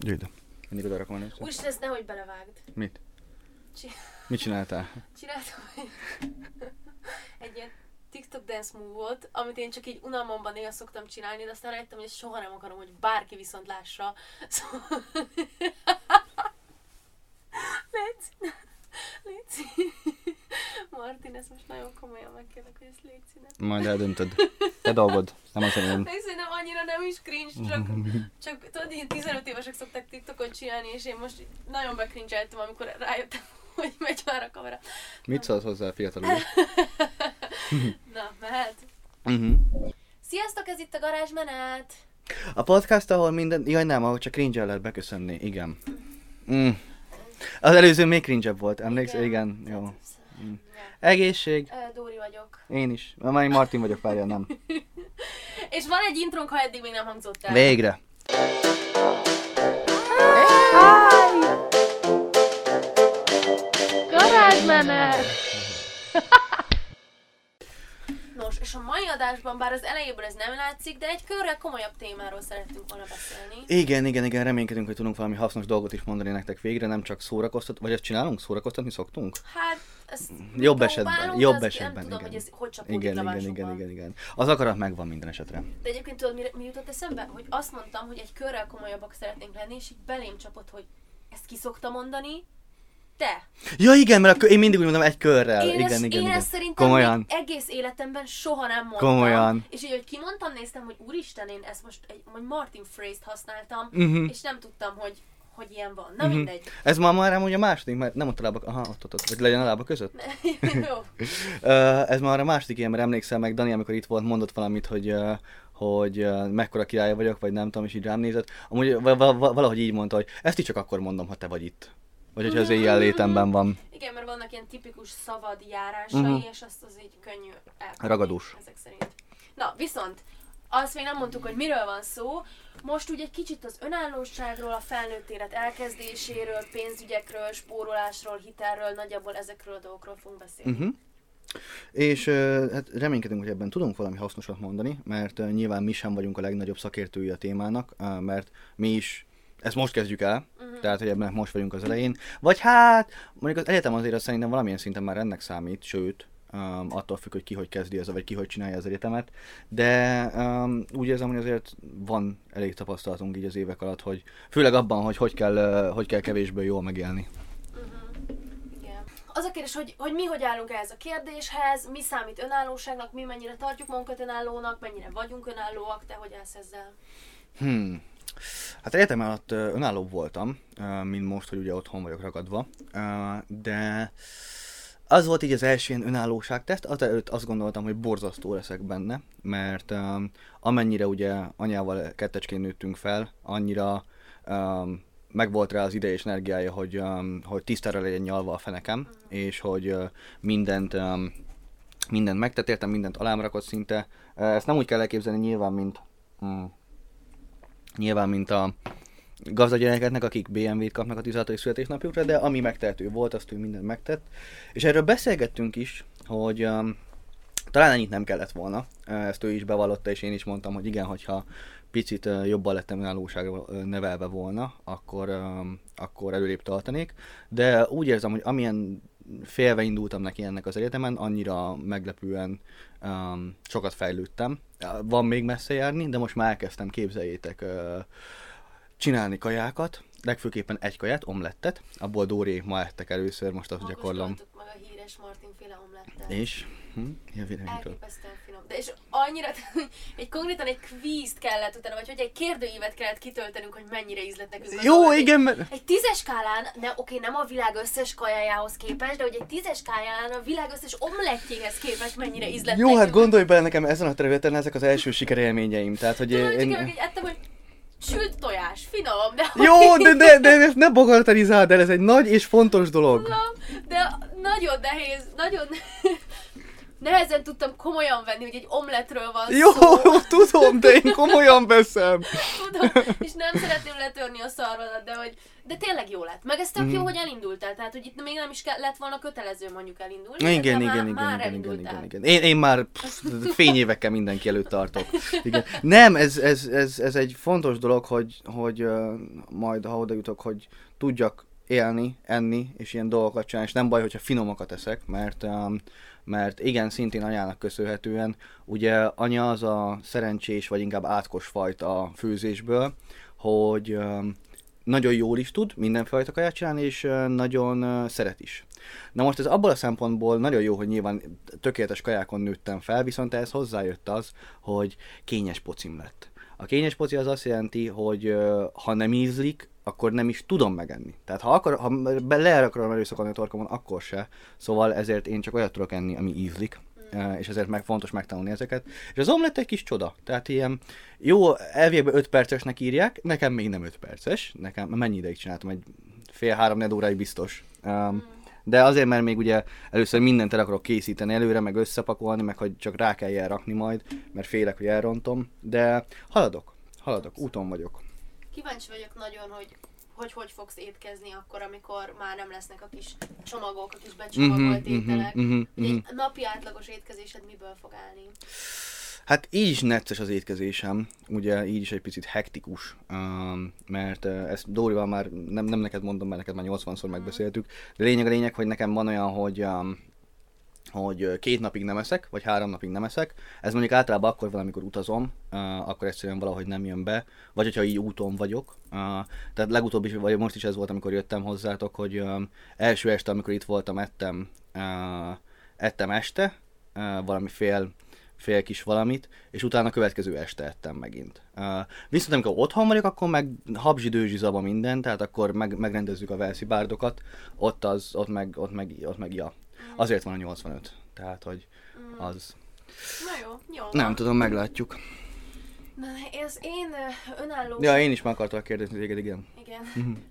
Gyűjt ide. Mindig oda rakom a nőt. Úristen, ezt nehogy belevágd. Mit? Csi- Mit csináltál? Csináltam egy, egy ilyen TikTok dance move amit én csak így unalmamban néha szoktam csinálni, de aztán rájöttem, hogy ezt soha nem akarom, hogy bárki viszont lássa. Szóval... Léci, Léci. Martin, ezt most nagyon komolyan megkérlek, hogy ezt Léci ne. Majd eldöntöd. Te dolgod, nem az enyém. Még szerintem annyira nem is cringe, csak, csak tudod, ilyen 15 évesek szokták TikTokot csinálni, és én most nagyon bekringeltem, amikor rájöttem, hogy megy már a kamera. Mit szólsz hozzá, fiatal úr? Na, mehet. Uh-huh. Sziasztok, ez itt a garázsmenet! A podcast, ahol minden... Jaj nem, ahol csak cringe lehet beköszönni. Igen. Mm. Az előző még cringe volt, emlékszel? Igen. Jó. Mm. Egészség. Dóri vagyok. Én is. Már Martin vagyok, várjál, nem. És van egy intrónk, ha eddig még nem hangzott el. Végre. Garázsmenet! Nos, és a mai adásban, bár az elejéből ez nem látszik, de egy körrel komolyabb témáról szerettünk volna beszélni. Igen, igen, igen, reménykedünk, hogy tudunk valami hasznos dolgot is mondani nektek végre, nem csak szórakoztat, vagy ezt csinálunk? Szórakoztatni szoktunk? Hát, ezt Jobb mi esetben, jobb esetben, Nem tudom, igen. hogy ez hogy csapódik Igen, igen, igen, igen, igen. Az akarat megvan minden esetre. De egyébként tudod, mi, mi jutott eszembe? Hogy azt mondtam, hogy egy körrel komolyabbak szeretnénk lenni, és így belém csapott, hogy ezt ki szokta mondani, te. Ja igen, mert akkor én mindig úgy mondom egy körrel. Én, igen, ezt, igen, én igen. ezt szerintem Komolyan. egész életemben soha nem mondtam. Komolyan. És így, hogy kimondtam, néztem, hogy úristen, én ezt most egy hogy Martin phrase-t használtam, Mhm. és nem tudtam, hogy, hogy ilyen van. Na Mhm. mindegy. Ez ma már amúgy a második, mert nem ott a lábak, aha, ott, ott, ott, legyen a lábak között. Jó. Ez már a második ilyen, mert emlékszel meg, Dani, amikor itt volt, mondott valamit, hogy hogy mekkora király vagyok, vagy nem tudom, és így rám nézett. Amúgy va- va- va- valahogy így mondta, hogy ezt is csak akkor mondom, ha te vagy itt. Vagy hogyha az én jelenlétemben van. Igen, mert vannak ilyen tipikus szavad járásai, Mhm. és azt az így könnyű elkapni. Ragadós. Ezek szerint. Na, viszont azt még nem mondtuk, hogy miről van szó. Most ugye egy kicsit az önállóságról, a felnőtt élet elkezdéséről, pénzügyekről, spórolásról, hitelről, nagyjából ezekről a dolgokról fogunk beszélni. Uh-huh. És hát reménykedünk, hogy ebben tudunk valami hasznosat mondani, mert nyilván mi sem vagyunk a legnagyobb szakértői a témának, mert mi is ezt most kezdjük el, uh-huh. tehát hogy ebben most vagyunk az elején. Vagy hát, mondjuk az egyetem azért azt szerintem valamilyen szinten már ennek számít, sőt, um, attól függ, hogy ki hogy kezdi az, vagy ki hogy csinálja az egyetemet, de um, úgy érzem, hogy azért van elég tapasztalatunk így az évek alatt, hogy főleg abban, hogy hogy kell, ö, hogy kell kevésből jól megélni. Igen. Az a kérdés, hogy, hogy mi hogy állunk ehhez a kérdéshez, mi számít önállóságnak, mi mennyire tartjuk magunkat önállónak, mennyire vagyunk önállóak, te hogy állsz ezzel? Hmm. Hát egyetem alatt ö, önállóbb voltam, ö, mint most, hogy ugye otthon vagyok ragadva, ö, de az volt így az első ilyen önállóságteszt, az előtt azt gondoltam, hogy borzasztó leszek benne, mert um, amennyire ugye anyával kettecskén nőttünk fel, annyira um, megvolt rá az ide és energiája, hogy, um, hogy tisztára legyen nyalva a fenekem, és hogy uh, mindent, um, mindent megtett, értem, mindent alám rakott szinte. Ezt nem úgy kell elképzelni nyilván, mint um, nyilván, mint a gazdag gyerekeknek, akik BMW-t kapnak a 16. születésnapjukra, de ami megtehető volt, azt ő mindent megtett. És erről beszélgettünk is, hogy um, talán ennyit nem kellett volna. Ezt ő is bevallotta, és én is mondtam, hogy igen, hogyha picit jobban lettem önállóságra nevelve volna, akkor, um, akkor előrébb tartanék. De úgy érzem, hogy amilyen félve indultam neki ennek az egyetemen, annyira meglepően um, sokat fejlődtem. Van még messze járni, de most már elkezdtem, képzeljétek, uh, csinálni kajákat, legfőképpen egy kaját, omlettet, abból Dóri ma ettek először, most azt gyakorlom. Meg a híres Martin féle omlettet. És? Hm? Mi a véleményről? Elképesztően finom. De és annyira, hogy egy konkrétan egy kvízt kellett utána, vagy hogy egy kérdőívet kellett kitöltenünk, hogy mennyire ízlett nekünk. az Jó, omlett. igen, mert... Egy tízes skálán, de oké, nem a világ összes kajájához képest, de hogy egy tízes skálán a világ összes omlettjéhez képest mennyire ízlett Jó, hát nekünk. gondolj bele nekem ezen a területen ezek az első sikerélményeim, tehát hogy Tudod, én... csak én... én... ettem, hogy sült tojás, finom, de... Jó, de, de, de ne bagatelizáld el, ez egy nagy és fontos dolog. Tudom, de nagyon nehéz, nagyon... nehezen tudtam komolyan venni, hogy egy omletről van Jó, szó. tudom, de én komolyan veszem. Tudom, és nem szeretném letörni a szarvadat, de hogy de tényleg jó lett. Meg ez tök Mhm. jó, hogy elindultál. Tehát, hogy itt még nem is ke- lett volna kötelező mondjuk elindulni. Igen, igen, már, igen, már igen, igen, igen, igen. Én, én már pff, fényévekkel mindenki előtt tartok. Igen. Nem, ez, ez, ez, ez egy fontos dolog, hogy, hogy uh, majd, ha oda jutok, hogy tudjak élni, enni, és ilyen dolgokat csinálni, és nem baj, hogyha finomakat eszek, mert, um, mert igen, szintén anyának köszönhetően, ugye anya az a szerencsés, vagy inkább átkos fajta a főzésből, hogy um, nagyon jól is tud mindenfajta kaját csinálni, és nagyon szeret is. Na most ez abból a szempontból nagyon jó, hogy nyilván tökéletes kajákon nőttem fel, viszont ehhez hozzájött az, hogy kényes pocim lett. A kényes poci az azt jelenti, hogy ha nem ízlik, akkor nem is tudom megenni. Tehát ha, akar, ha le akarom erőszakolni a torkomon, akkor se. Szóval ezért én csak olyat tudok enni, ami ízlik. És ezért meg fontos megtanulni ezeket. És az omlett egy kis csoda. Tehát ilyen jó, elvégben 5 percesnek írják, nekem még nem 5 perces. Nekem mennyi ideig csináltam? Egy fél három óráig biztos. Um, de azért, mert még ugye először mindent el akarok készíteni előre, meg összepakolni, meg hogy csak rá kell rakni majd, mert félek, hogy elrontom. De haladok, haladok, úton vagyok. Kíváncsi vagyok nagyon, hogy hogy hogy fogsz étkezni akkor, amikor már nem lesznek a kis csomagok, a kis becsomagolt Mhm, mhm, ételek. mhm, Hogy mhm. Egy napi átlagos étkezésed miből fog állni? Hát így is necces az étkezésem, ugye így is egy picit hektikus, um, mert ezt Dórival már nem, nem neked mondom, mert neked már 80-szor megbeszéltük, de lényeg a lényeg, hogy nekem van olyan, hogy um, hogy két napig nem eszek, vagy három napig nem eszek. Ez mondjuk általában akkor van, amikor utazom, akkor egyszerűen valahogy nem jön be, vagy hogyha így úton vagyok. Tehát legutóbb is, vagy most is ez volt, amikor jöttem hozzátok, hogy um, első este, amikor itt voltam, ettem, ettem este, valami fél, fél kis valamit, és utána a következő este ettem megint. Uh, viszont amikor otthon vagyok, akkor meg habzsi, dőzsi, zaba minden, tehát akkor meg, megrendezzük a Velszi bárdokat, ott, az, ott, meg, ott, meg, ott meg ja. Azért van a 85. Tehát, hogy az... Na jó, jó. Nem tudom, meglátjuk. Na, ez én önálló... Ja, én is meg akartalak kérdezni téged, igen. Igen,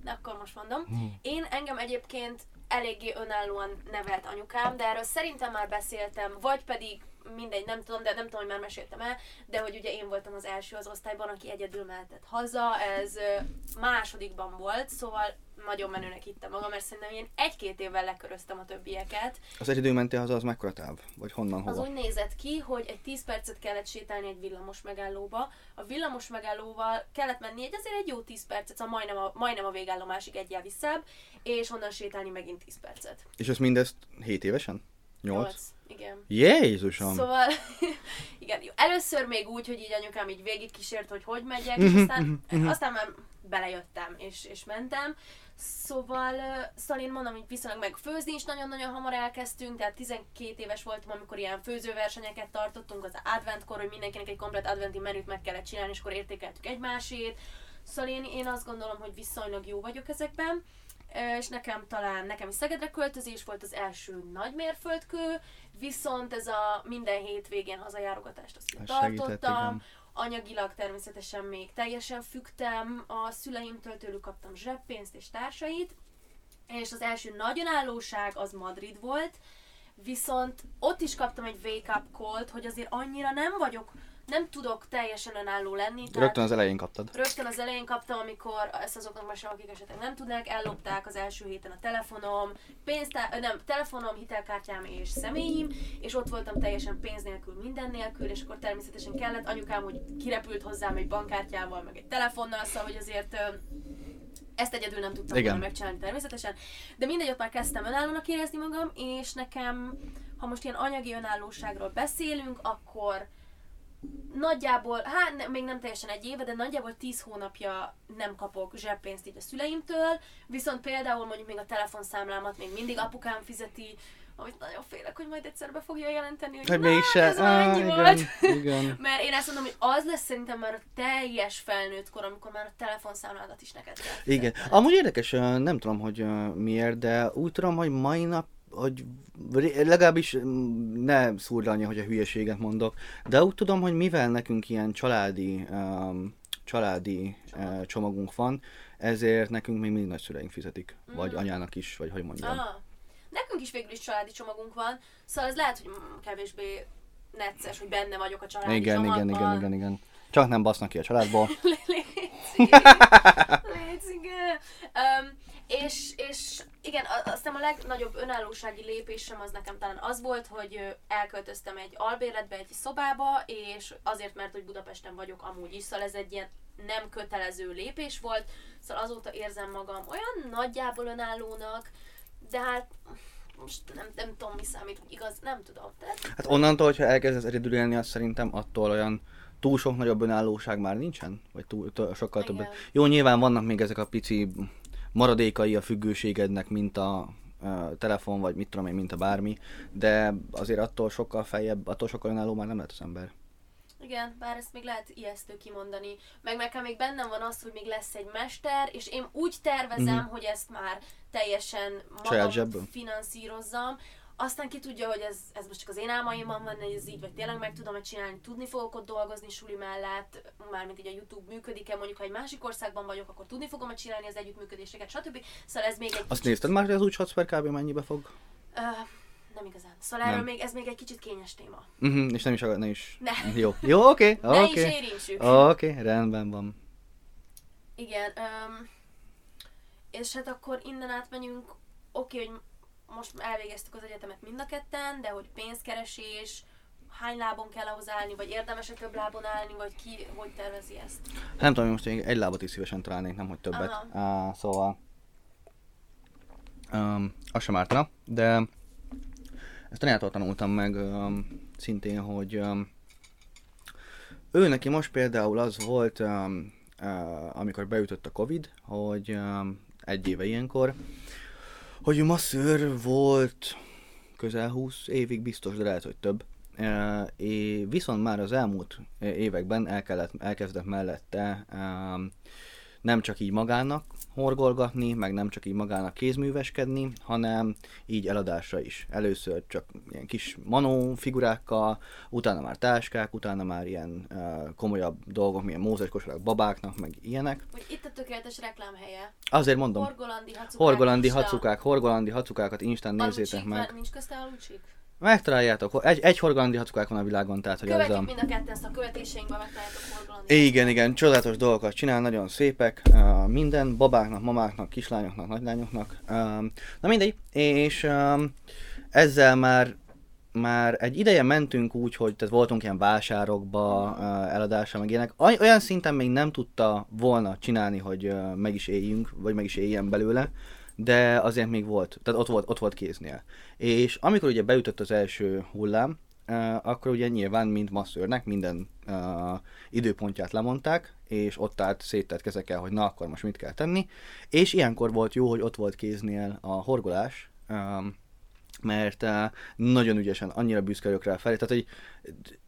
de akkor most mondom. Én engem egyébként eléggé önállóan nevelt anyukám, de erről szerintem már beszéltem, vagy pedig mindegy, nem tudom, de nem tudom, hogy már meséltem el, de hogy ugye én voltam az első az osztályban, aki egyedül mehetett haza, ez másodikban volt, szóval nagyon menőnek hittem magam, mert szerintem én egy-két évvel leköröztem a többieket. Az egyedül mentél haza, az mekkora táv? Vagy honnan, Az hova? úgy nézett ki, hogy egy 10 percet kellett sétálni egy villamos megállóba. A villamos megállóval kellett menni egy azért egy jó 10 percet, szóval majdnem a, majdnem a végállomásig egyel visszább, és onnan sétálni megint 10 percet. És ezt mindezt 7 évesen? 8? Nyolc, Igen. Jézusom! Szóval, igen, jó. először még úgy, hogy így anyukám így végigkísért, hogy hogy megyek, Mhm, és aztán, aztán már belejöttem, és, és mentem. Szóval, szóval én mondom, hogy viszonylag meg főzni is nagyon-nagyon hamar elkezdtünk, tehát 12 éves voltam, amikor ilyen főzőversenyeket tartottunk az adventkor, hogy mindenkinek egy komplet adventi menüt meg kellett csinálni, és akkor értékeltük egymásét. Szóval én, én azt gondolom, hogy viszonylag jó vagyok ezekben. És nekem talán, nekem is Szegedre költözés volt az első nagy mérföldkő, viszont ez a minden hétvégén hazajárogatást azt Az tartottam. Anyagilag természetesen még teljesen fügtem a szüleimtől, tőlük kaptam zseppénzt és társait, és az első nagy önállóság az Madrid volt, viszont ott is kaptam egy wake-up call hogy azért annyira nem vagyok, nem tudok teljesen önálló lenni. tehát- Rögtön az elején kaptad. Rögtön az elején kaptam, amikor ezt azoknak mesélem, akik esetleg nem tudnák, ellopták az első héten a telefonom, pénztár, nem, telefonom, hitelkártyám és személyim, és ott voltam teljesen pénz nélkül, minden nélkül, és akkor természetesen kellett anyukám, hogy kirepült hozzám egy bankkártyával, meg egy telefonnal, szóval, hogy azért ezt egyedül nem tudtam Igen. volna megcsinálni természetesen. De mindegy, ott már kezdtem önállónak érezni magam, és nekem, ha most ilyen anyagi önállóságról beszélünk, akkor nagyjából, hát ne, még nem teljesen egy éve, de nagyjából 10 hónapja nem kapok zseppénzt így a szüleimtől, viszont például mondjuk még a telefonszámlámat még mindig apukám fizeti, amit nagyon félek, hogy majd egyszer be fogja jelenteni, hogy, Hogy mégse. ez már ennyi igen, volt. igen. Mert én azt mondom, hogy az lesz szerintem már a teljes felnőtt kor, amikor már a telefonszámládat is neked kell Igen. Amúgy érdekes, nem tudom, hogy miért, de úgy tudom, hogy mai nap hogy legalábbis mm, ne szúrj le annyi, hogy a hülyeséget mondok, de úgy tudom, hogy mivel nekünk ilyen családi, um, családi uh, csomagunk van, ezért nekünk még mindig nagyszüleink fizetik, vagy anyának is, vagy hogy mondjam. Ah. Nekünk is végül is családi csomagunk van, szóval ez lehet, hogy mm, kevésbé necces, hogy benne vagyok a családi Igen, csomagban. igen, igen, igen, igen. Csak nem basznak ki a családból. Léci, igen. Um, és, és igen, a- azt hiszem a legnagyobb önállósági lépésem az nekem talán az volt, hogy elköltöztem egy albérletbe, egy szobába, és azért, mert hogy Budapesten vagyok amúgy is, szóval ez egy ilyen nem kötelező lépés volt, szóval azóta érzem magam olyan nagyjából önállónak, de hát most nem, nem tudom, mi számít, igaz, nem tudom. Tehát Hát onnantól, hogyha elkezdesz egyedül élni, azt szerintem attól olyan túl sok nagyobb önállóság már nincsen? Vagy túl, túl sokkal több. Igen. Jó, nyilván vannak még ezek a pici maradékai a függőségednek, mint a telefon, vagy mit tudom én, mint a bármi, de azért attól sokkal feljebb, attól sokkal önálló már nem lehet az ember. Igen, bár ezt még lehet ijesztő kimondani. Meg nekem még bennem van az, hogy még lesz egy mester, és én úgy tervezem, Mhm. hogy ezt már teljesen magam finanszírozzam. Aztán ki tudja, hogy ez, ez most csak az én álmaimban van, hogy ez így, vagy tényleg meg tudom-e csinálni, tudni fogok ott dolgozni suli mellett, mármint így a YouTube működik-e, mondjuk ha egy másik országban vagyok, akkor tudni fogom-e csinálni az együttműködéseket, stb. Szóval ez még egy Azt kicsit, nézted már, hogy az úgy Hotspur kb. mennyibe fog? Ö, nem igazán. Szóval erről még, ez még egy kicsit kényes téma. Uh-huh, és nem is, ne is. Ne. Jó, jó, oké, Ne is érintsük. Oké, rendben van. Igen, um, és hát akkor innen átmenjünk, oké, hogy most elvégeztük az egyetemet mind a ketten, de hogy pénzkeresés, hány lábon kell ahhoz állni, vagy érdemes-e több lábon állni, vagy ki hogy tervezi ezt? Nem tudom, most még egy lábat is szívesen találnék, nem hogy többet. Uh, szóval um, az sem ártana, de ezt anyától tanultam meg um, szintén, hogy um, ő neki most például az volt, um, uh, amikor beütött a Covid, hogy um, egy éve ilyenkor, hogy masszőr volt közel 20 évig biztos, de lehet, hogy több. Uh, és viszont már az elmúlt években el kellett, elkezdett mellette um, nem csak így magának horgolgatni, meg nem csak így magának kézműveskedni, hanem így eladásra is. Először csak ilyen kis manó figurákkal, utána már táskák, utána már ilyen uh, komolyabb dolgok, milyen mózes kosarak babáknak, meg ilyenek. Hogy itt a tökéletes reklámhelye. Azért mondom, Horgolandi hacukák. horgolandi hacukák, horgolandi hacukákat Instán nézzétek meg. Nincs közte alucsik? Megtaláljátok, egy, egy horgolandi hacukák van a világon, tehát hogy Követjük a... mind a ketten, ezt a követéseinkben megtaláljátok horgolandi. Igen, igen, csodálatos dolgokat csinál, nagyon szépek, uh, minden, babáknak, mamáknak, kislányoknak, nagylányoknak, um, na mindegy, és um, ezzel már már egy ideje mentünk úgy, hogy tehát voltunk ilyen vásárokba, uh, eladásra, meg ilyenek. Oly- Olyan szinten még nem tudta volna csinálni, hogy uh, meg is éljünk, vagy meg is éljen belőle, de azért még volt, tehát ott volt, ott volt kéznél. És amikor ugye beütött az első hullám, akkor ugye nyilván mind masszőrnek minden uh, időpontját lemondták, és ott állt széttett kezekkel, hogy na akkor most mit kell tenni. És ilyenkor volt jó, hogy ott volt kéznél a horgolás, um, mert uh, nagyon ügyesen, annyira büszke vagyok rá felé, tehát hogy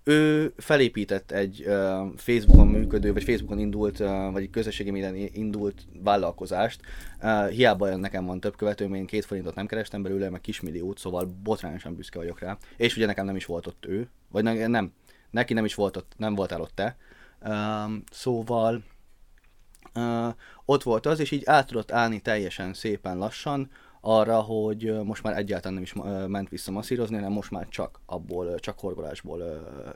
ő felépített egy uh, Facebookon működő, vagy Facebookon indult, uh, vagy közösségi médián indult vállalkozást. Uh, hiába nekem van több követőm, én két forintot nem kerestem belőle, meg kismilliót, szóval botrányosan büszke vagyok rá. És ugye nekem nem is volt ott ő, vagy ne, nem, neki nem is volt ott, nem voltál ott te. Um, szóval uh, ott volt az, és így át tudott állni teljesen szépen lassan arra, hogy most már egyáltalán nem is ment vissza masszírozni, hanem most már csak abból, csak horgolásból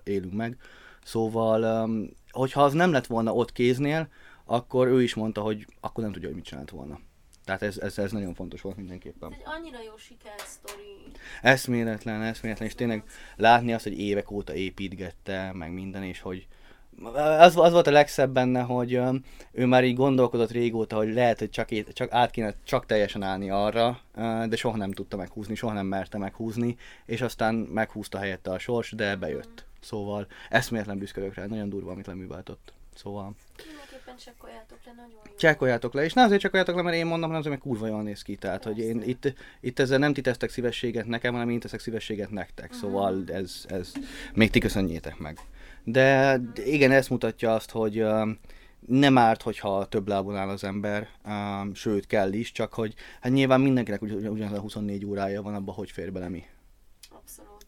élünk meg. Szóval, hogyha az nem lett volna ott kéznél, akkor ő is mondta, hogy akkor nem tudja, hogy mit csinált volna. Tehát ez, ez, ez nagyon fontos volt mindenképpen. Ez egy annyira jó sikersztori. Eszméletlen, eszméletlen, és tényleg látni azt, hogy évek óta építgette, meg minden, és hogy az, az volt a legszebb benne, hogy ő már így gondolkodott régóta, hogy lehet, hogy csak, ét- csak át kéne csak teljesen állni arra, de soha nem tudta meghúzni, soha nem merte meghúzni, és aztán meghúzta helyette a sors, de bejött. Szóval eszméletlen büszke vagyok rá, nagyon durva, amit leműváltott. Szóval Mindenképpen csekkoljátok le, nagyon jó. csekkoljátok le, és nem azért csekkoljátok le, mert én mondom, hanem azért, mert kurva jól néz ki. Tehát, hogy én itt, itt ezzel nem ti tesztek szívességet nekem, hanem én teszek szívességet nektek. Szóval ez, ez még ti köszönjétek meg. De igen, ez mutatja azt, hogy um, nem árt, hogyha több lábon áll az ember, um, sőt kell is, csak hogy hát nyilván mindenkinek ugy, ugyanaz a 24 órája van abban, hogy fér bele mi. Abszolút.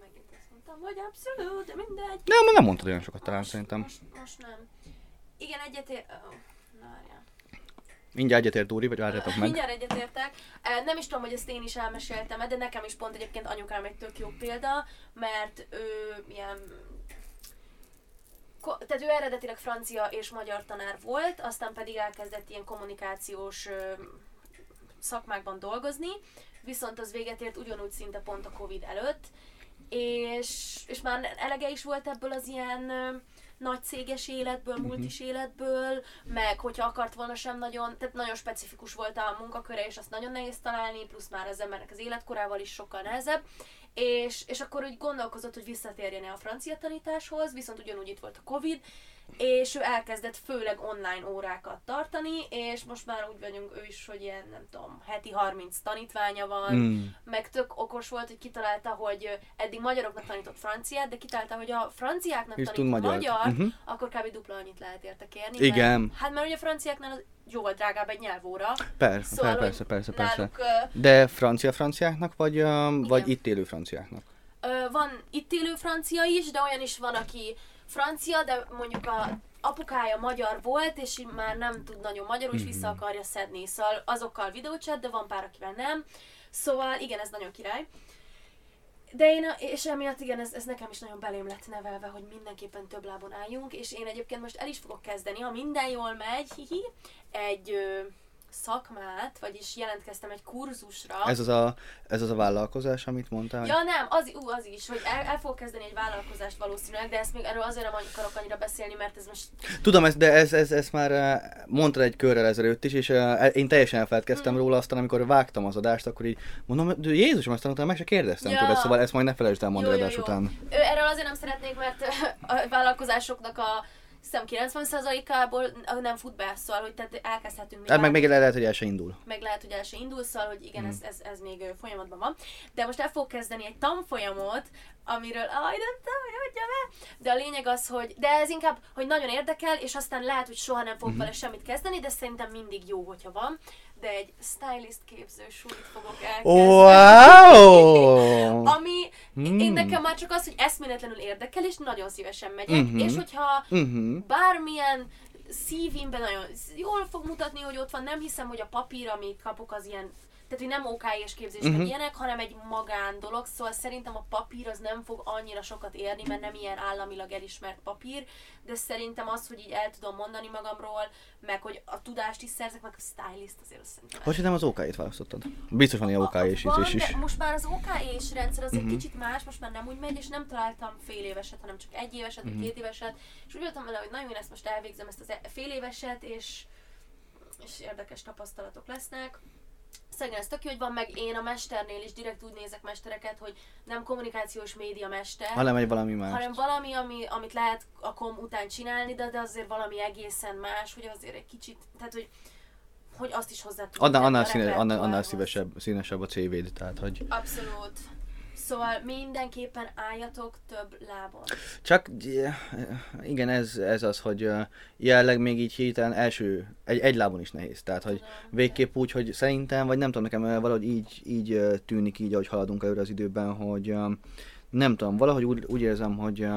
Megint azt mondtam, hogy abszolút, de mindegy. Nem, nem mondtad olyan sokat talán most, szerintem. Most, most nem. Igen, egyetér... Oh, várjál. Mindjárt egyetért Dóri, vagy várjátok meg. Mindjárt egyetértek. Nem is tudom, hogy ezt én is elmeséltem de nekem is pont egyébként anyukám egy tök jó példa, mert ő ilyen tehát ő eredetileg francia és magyar tanár volt, aztán pedig elkezdett ilyen kommunikációs szakmákban dolgozni, viszont az véget ért ugyanúgy szinte pont a Covid előtt, és, és már elege is volt ebből az ilyen nagy céges életből, multis életből, meg hogyha akart volna sem nagyon, tehát nagyon specifikus volt a munkaköre, és azt nagyon nehéz találni, plusz már az embernek az életkorával is sokkal nehezebb, és, és akkor úgy gondolkozott, hogy visszatérjen a francia tanításhoz, viszont ugyanúgy itt volt a Covid, és ő elkezdett főleg online órákat tartani, és most már úgy vagyunk ő is, hogy ilyen, nem tudom, heti 30 tanítványa van, Mm. meg tök okos volt, hogy kitalálta, hogy eddig magyaroknak tanított franciát, de kitalálta, hogy a franciáknak És tanít magyar, magyar Mhm. akkor kb. dupla annyit lehet érte kérni. Igen. Mert, hát mert ugye a franciáknál az jóval drágább egy nyelvóra. Persze, Szóval, per- persze, persze, persze. Náluk, De francia franciáknak, vagy, vagy itt élő franciáknak? Van itt élő francia is, de olyan is van, aki francia, de mondjuk a apukája magyar volt, és már nem tud nagyon magyarul, és vissza akarja szedni. Szóval azokkal videóchat, de van pár, akivel nem. Szóval igen, ez nagyon király. De én, a- és emiatt igen, ez, ez nekem is nagyon belém lett nevelve, hogy mindenképpen több lábon álljunk, és én egyébként most el is fogok kezdeni, ha minden jól megy, hihi, egy szakmát, vagyis jelentkeztem egy kurzusra. Ez az a, ez az a vállalkozás, amit mondtál? Ja nem, az, ú, az is, hogy el, el fogok kezdeni egy vállalkozást valószínűleg, de ezt még erről azért nem akarok annyira beszélni, mert ez most Tudom, ezt, de ez, ez, ez már eh, mondtad egy körrel ezelőtt is, és eh, én teljesen elfeledkeztem Mhm. róla, aztán amikor vágtam az adást, akkor így mondom, de Jézusom, aztán utána meg se kérdeztem Ja. tőled, szóval ezt majd ne felejtsd el mondani adás után. Erről azért nem szeretnék, mert ö, a vállalkozásoknak a hiszem 90%-ából nem fut be, szóval, hogy tehát elkezdhetünk még Hát meg még lehet, hogy el se indul. meg lehet, hogy el se indul, szóval, hogy igen, Mhm. ez, ez, ez még folyamatban van. De most el fogok kezdeni egy tanfolyamot, amiről, aj, nem tudom, hogy hagyja be, de a lényeg az, hogy, de ez inkább, hogy nagyon érdekel, és aztán lehet, hogy soha nem fogok Mhm. vele semmit kezdeni, de szerintem mindig jó, hogyha van. De egy stylist képző sulit fogok elkezdeni. Wow! Ami, Mm. én nekem már csak az, hogy eszméletlenül érdekel, és nagyon szívesen megyek, Mhm. és hogyha Uh-huh. bármilyen szívimben nagyon jól fog mutatni, hogy ott van, nem hiszem, hogy a papír, amit kapok, az ilyen tehát, hogy nem OK-es képzés, Mhm. meg ilyenek, hanem egy magán dolog, szóval szerintem a papír az nem fog annyira sokat érni, mert nem ilyen államilag elismert papír, de szerintem az, hogy így el tudom mondani magamról, meg hogy a tudást is szerzek, meg a stylist azért azt szerintem. Hogy nem az OK-t választottad? Biztos van ilyen OK-s Van, ízés is. most már az OK-s rendszer az Mhm. egy kicsit más, most már nem úgy megy, és nem találtam fél éveset, hanem csak egy éveset, vagy Mhm. két éveset, és úgy voltam vele, hogy nagyon én ezt most elvégzem, ezt az e- fél éveset, és, és érdekes tapasztalatok lesznek. Szegény, ez tök jó, hogy van meg én a mesternél is direkt úgy nézek mestereket, hogy nem kommunikációs média mester, Hanem egy valami más. hanem valami, ami, amit lehet a kom után csinálni, de, de azért valami egészen más, hogy azért egy kicsit, tehát hogy, hogy azt is hozzá tudjuk Annál, annál, színe, annál, annál szívesebb, színesebb a CV-d, tehát hogy... Abszolút. Szóval mindenképpen álljatok több lábon. Csak igen, ez, ez az, hogy uh, jelenleg még így héten első, egy, egy lábon is nehéz. Tehát, hogy végképp úgy, hogy szerintem, vagy nem tudom, nekem uh, valahogy így, így tűnik így, ahogy haladunk előre az időben, hogy nem tudom, valahogy úgy, úgy érzem, hogy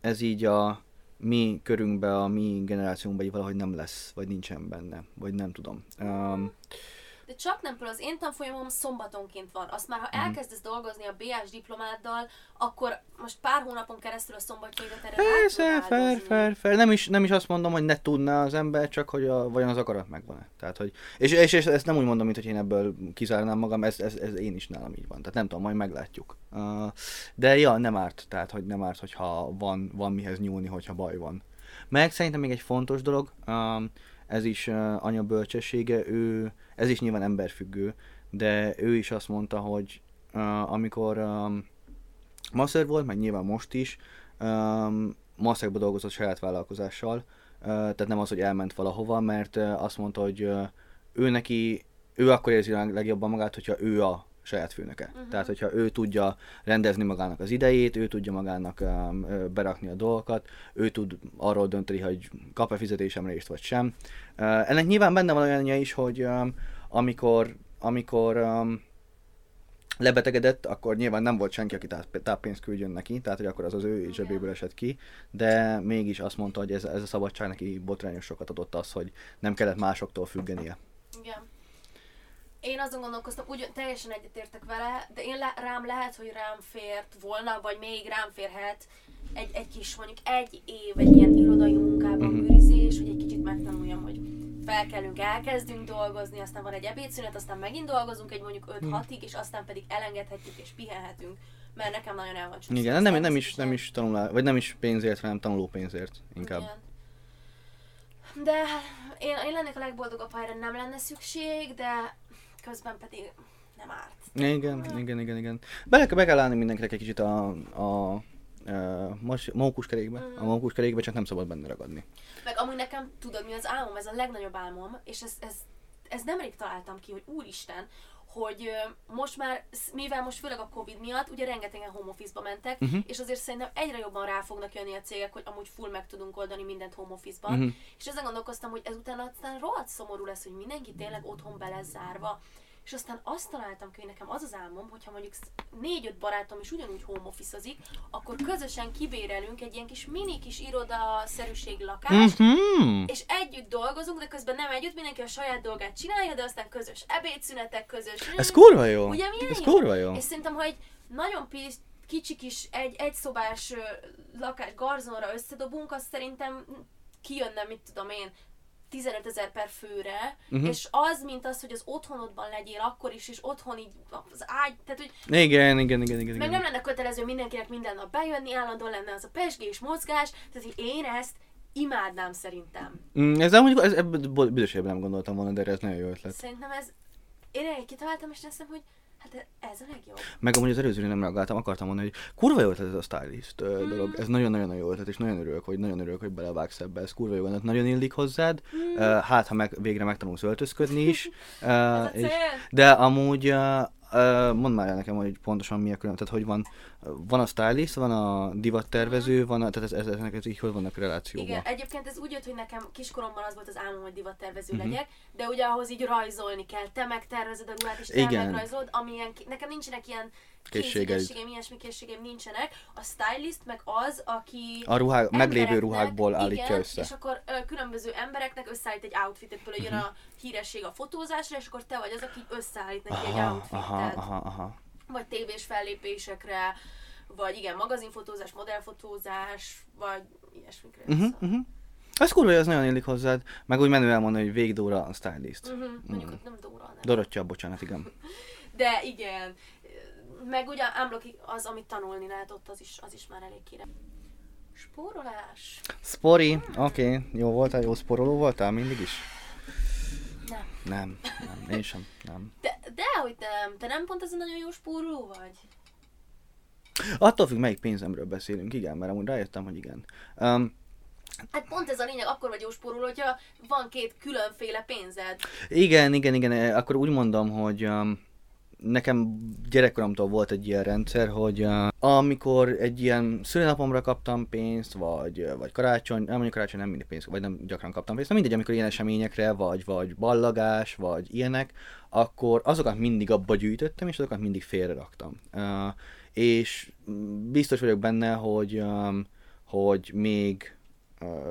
ez így a mi körünkben, a mi generációnkban így valahogy nem lesz, vagy nincsen benne, vagy nem tudom. Um, De csak nem például az én tanfolyamom szombatonként van. Azt már, ha Mhm. elkezdesz dolgozni a BS diplomáddal, akkor most pár hónapon keresztül a szombatjaidat erre Persze, fair, fair, fair. Nem is, nem is azt mondom, hogy ne tudná az ember, csak hogy a, vajon az akarat megvan-e. Tehát, hogy, és, és, és, ezt nem úgy mondom, mint hogy én ebből kizárnám magam, ez, ez, ez, én is nálam így van. Tehát nem tudom, majd meglátjuk. Uh, de ja, nem árt, tehát hogy nem árt, hogyha van, van mihez nyúlni, hogyha baj van. Meg szerintem még egy fontos dolog, um, ez is uh, anya bölcsessége, ő, ez is nyilván emberfüggő, de ő is azt mondta, hogy uh, amikor um, master volt, meg nyilván most is, um, masterba dolgozott saját vállalkozással, uh, tehát nem az, hogy elment valahova, mert uh, azt mondta, hogy uh, ő neki, ő akkor érzi legjobban magát, hogyha ő a saját főnöke. Mhm. Tehát, hogyha ő tudja rendezni magának az idejét, ő tudja magának um, berakni a dolgokat, ő tud arról dönteni, hogy kap-e fizetésemre részt vagy sem. Uh, ennek nyilván benne van olyanja is, hogy um, amikor, amikor um, lebetegedett, akkor nyilván nem volt senki, aki táp- táppénzt küldjön neki, tehát hogy akkor az az ő zsebéből esett ki, de mégis azt mondta, hogy ez, ez a szabadság neki botrányos sokat adott az, hogy nem kellett másoktól függenie. Igen. Én azon gondolkoztam, úgy teljesen egyetértek vele, de én le, rám lehet, hogy rám fért volna, vagy még rám férhet egy, egy kis, mondjuk egy év egy ilyen irodai munkában Mhm. őrizés, hogy egy kicsit megtanuljam, hogy felkelünk, elkezdünk dolgozni, aztán van egy ebédszünet, aztán megint dolgozunk egy mondjuk 5-6-ig, és aztán pedig elengedhetjük és pihenhetünk, mert nekem nagyon el van csúszva Igen, nem, nem is, nem is tanulá, vagy nem is pénzért, hanem tanuló pénzért inkább. Igen. De hát én, én lennék a legboldogabb, ha erre nem lenne szükség, de közben pedig nem árt. Igen, igen, igen, igen. Bele, be kell állni mindenkinek egy kicsit a, a, a mókuskerékbe. A mókuskerékbe csak nem szabad benne ragadni. Meg amúgy nekem, tudod mi az álmom, ez a legnagyobb álmom, és ez, ez, ez nemrég találtam ki, hogy úristen, hogy most már, mivel most főleg a Covid miatt, ugye rengetegen home office-ba mentek, Mhm. és azért szerintem egyre jobban rá fognak jönni a cégek, hogy amúgy full meg tudunk oldani mindent home office-ban. Mhm. És ezen gondolkoztam, hogy ezután aztán rohadt szomorú lesz, hogy mindenki tényleg otthon be lesz zárva. És aztán azt találtam ki, hogy nekem az az álmom, hogyha mondjuk négy-öt barátom is ugyanúgy home office akkor közösen kibérelünk egy ilyen kis mini kis iroda-szerűség lakást, Mhm. és együtt dolgozunk, de közben nem együtt, mindenki a saját dolgát csinálja, de aztán közös ebédszünetek, közös... Ez kurva jó! Ugye milyen Ez jó? kurva jó! És szerintem, ha egy nagyon pis, kicsi kis, egy, egy szobás lakás garzonra összedobunk, az szerintem kijönne, mit tudom én, 15 ezer per főre, uh-huh. és az, mint az, hogy az otthonodban legyél akkor is, és otthon így az ágy, tehát hogy Igen, igen, igen, igen. meg nem lenne kötelező mindenkinek minden nap bejönni, állandóan lenne az a pesgés, mozgás, tehát hogy én ezt imádnám szerintem. Mm, Ez amúgy, ez, ebből nem gondoltam volna, de ez nagyon jó ötlet. Szerintem ez, én egy kitaláltam, és azt hogy hát ez a legjobb. Meg amúgy az előzőre nem reagáltam, akartam mondani, hogy kurva jó ötlet ez a stylist Mm. dolog. Ez nagyon-nagyon jó ötlet, és nagyon örülök, hogy nagyon örülök, hogy belevágsz ebbe. Ez kurva jó ötlet, nagyon illik hozzád. Mm. Hát, ha meg, végre megtanulsz öltözködni is. A és, de amúgy, ö, mondd már el nekem, hogy pontosan mi a különbség. Tehát, hogy van, van a stylist, van a divattervező, van a, tehát ez, ez, ezek ez így hogy vannak relációban. Igen, egyébként ez úgy jött, hogy nekem kiskoromban az volt az álmom, hogy divattervező Mhm. legyek, de ugye ahhoz így rajzolni kell. Te megtervezed a ruhát, és te Igen. megrajzolod, amilyen, nekem nincsenek ilyen Készségeid. készségeim, ilyesmi készségeim nincsenek. A stylist meg az, aki A ruhák, meglévő ruhákból állítja igen, össze. és akkor ö, különböző embereknek összeállít egy outfitet, például jön a híresség a fotózásra, és akkor te vagy az, aki összeállít neki egy Mhm. Aha, outfitet. aha, aha, aha. Vagy tévés fellépésekre, vagy igen, magazinfotózás, modellfotózás, vagy ilyesmikre. Uh-huh, uh-huh. Ez kurva, jó, ez nagyon illik hozzád. Meg úgy menő elmondani, hogy Végdóra a stylist. Uh-huh, mondjuk Mm. nem Dóra, nem. Dorottya, bocsánat, igen. De igen. Meg ugye Unblock az, amit tanulni lehet ott, az is, az is már elég kire. Spórolás? Spori, oké, okay. jó voltál, jó sporoló voltál mindig is? Nem. Nem, nem, én sem, nem. De, de hogy nem. Te nem pont ez a nagyon jó spóroló vagy? Attól függ, melyik pénzemről beszélünk, igen, mert amúgy rájöttem, hogy igen. Um, Hát pont ez a lényeg, akkor vagy jó spóroló, hogyha van két különféle pénzed. igen, igen, igen, akkor úgy mondom, hogy um, nekem gyerekkoromtól volt egy ilyen rendszer, hogy uh, amikor egy ilyen szülinapomra kaptam pénzt, vagy, vagy karácsony, nem mondjuk karácsony nem mindig pénzt, vagy nem gyakran kaptam pénzt, de mindegy, amikor ilyen eseményekre, vagy, vagy ballagás, vagy ilyenek, akkor azokat mindig abba gyűjtöttem, és azokat mindig félreraktam. Uh, és biztos vagyok benne, hogy, um, hogy még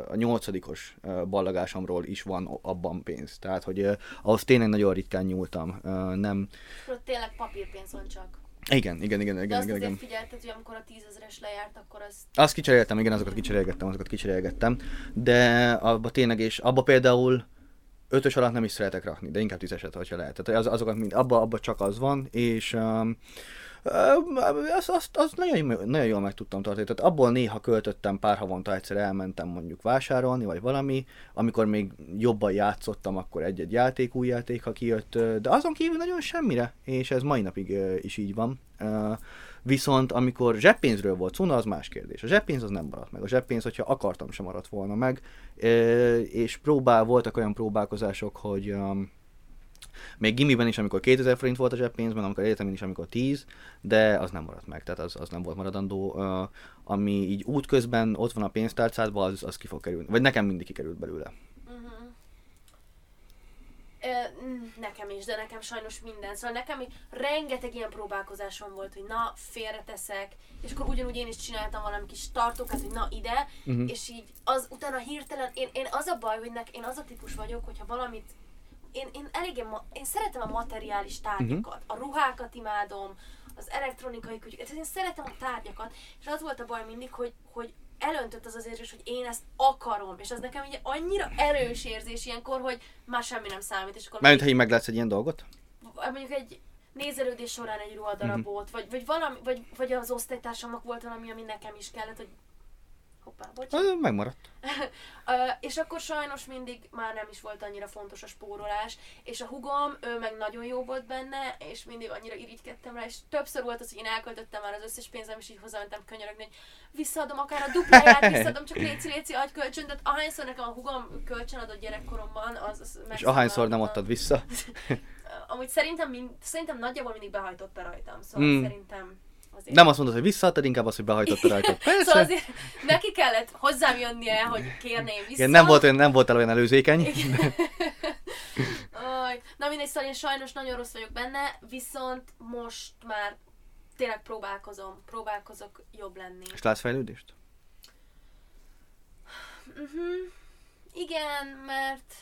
a nyolcadikos ballagásomról is van abban pénz. Tehát, hogy ahhoz tényleg nagyon ritkán nyúltam. Nem... Akkor tényleg papírpénz van csak. Igen, igen, igen, De igen, azt igen, igen. figyelted, hogy amikor a tízezeres lejárt, akkor az Azt kicseréltem, igen, azokat kicserélgettem, azokat kicserélgettem. De abba tényleg, és abba például ötös alatt nem is szeretek rakni, de inkább tízeset, hogyha lehet. Tehát az, azokat mind, abba, abba csak az van, és um, azt, azt, azt nagyon, nagyon jól meg tudtam tartani. Tehát abból néha költöttem, pár havonta egyszer elmentem mondjuk vásárolni, vagy valami, amikor még jobban játszottam, akkor egy-egy játék, új játék, ha kijött, de azon kívül nagyon semmire, és ez mai napig is így van. Viszont amikor zseppénzről volt szó, az más kérdés. A zseppénz az nem maradt meg. A zseppénz, hogyha akartam, sem maradt volna meg. És próbál, voltak olyan próbálkozások, hogy még gimiben is, amikor 2000 forint volt a zseppénzben, amikor egyetemen is, amikor 10, de az nem maradt meg, tehát az, az nem volt maradandó. Uh, ami így útközben ott van a pénztárcádban, az, az ki fog kerülni. Vagy nekem mindig kikerült belőle. Uh-huh. Ö, mm, nekem is, de nekem sajnos minden. Szóval nekem rengeteg ilyen próbálkozásom volt, hogy na, félreteszek, és akkor ugyanúgy én is csináltam valami kis tartókat, hogy na ide, Mhm. és így az utána hirtelen, én, én az a baj, hogy nek, én az a típus vagyok, hogyha valamit én, én eléggé, ma, én szeretem a materiális tárgyakat, a ruhákat imádom, az elektronikai kütyüket, én szeretem a tárgyakat, és az volt a baj mindig, hogy, hogy elöntött az az érzés, hogy én ezt akarom, és az nekem ugye annyira erős érzés ilyenkor, hogy már semmi nem számít, és akkor Mert ha így meglátsz egy ilyen dolgot? mondjuk egy nézelődés során egy ruhadarabot, vagy, vagy, valami, vagy, vagy az osztálytársamnak volt valami, ami nekem is kellett, hogy hoppá, bocs. Ö, Megmaradt. És akkor sajnos mindig már nem is volt annyira fontos a spórolás, és a hugom, ő meg nagyon jó volt benne, és mindig annyira irigykedtem rá, és többször volt az, hogy én elköltöttem már az összes pénzem, és így hozzamentem könyörögni, hogy visszaadom akár a dupláját, visszaadom, csak léci, léci, adj kölcsön, tehát ahányszor nekem a hugom kölcsön adott gyerekkoromban, az, az És ahányszor nem adtad vissza. Amúgy szerintem, mind, szerintem nagyjából mindig behajtotta rajtam, szóval Mm. szerintem azért. Nem azt mondod, hogy visszaadtad, inkább azt, hogy behajtottad rajtad. Szóval Persze. azért neki kellett hozzám jönnie, hogy kérném vissza. Igen, nem, volt olyan, nem voltál olyan előzékeny. Igen. Na mindegy, szóval én sajnos nagyon rossz vagyok benne, viszont most már tényleg próbálkozom, próbálkozok jobb lenni. És látsz fejlődést? Uh-huh. Igen, mert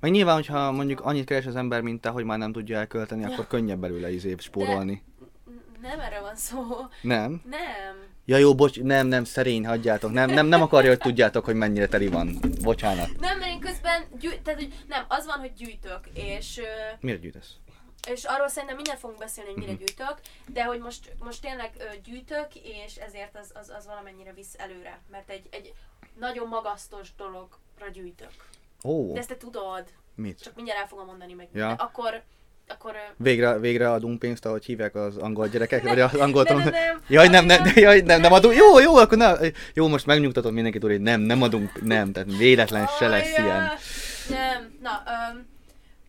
Meg nyilván, hogyha mondjuk annyit keres az ember, mint te, hogy már nem tudja elkölteni, akkor könnyebb belőle izé spórolni. Nem erre van szó. Nem? Nem. Ja jó, bocs, nem, nem, szerény, hagyjátok. Nem, nem, nem akarja, hogy tudjátok, hogy mennyire teli van. Bocsánat. Nem, mert én közben gyűjt, tehát, hogy nem, az van, hogy gyűjtök, és, Miért gyűjtesz? és arról szerintem mindjárt fogunk beszélni, hogy mire gyűjtök, de hogy most, most tényleg ö, gyűjtök, és ezért az, az, az valamennyire visz előre, mert egy, egy nagyon magasztos dologra gyűjtök. Ó, De ezt te tudod, mit? csak mindjárt el fogom mondani meg. Ja. De akkor, akkor Végre, végre adunk pénzt, ahogy hívják az angol gyerekek, vagy az angol Nem, tanul... nem, nem. Jaj, nem, nem, nem, jaj, nem, nem adunk. Jó, jó, akkor na, jó, most megnyugtatod mindenkit, hogy nem, nem adunk, nem, tehát véletlen se lesz ilyen. Nem, na,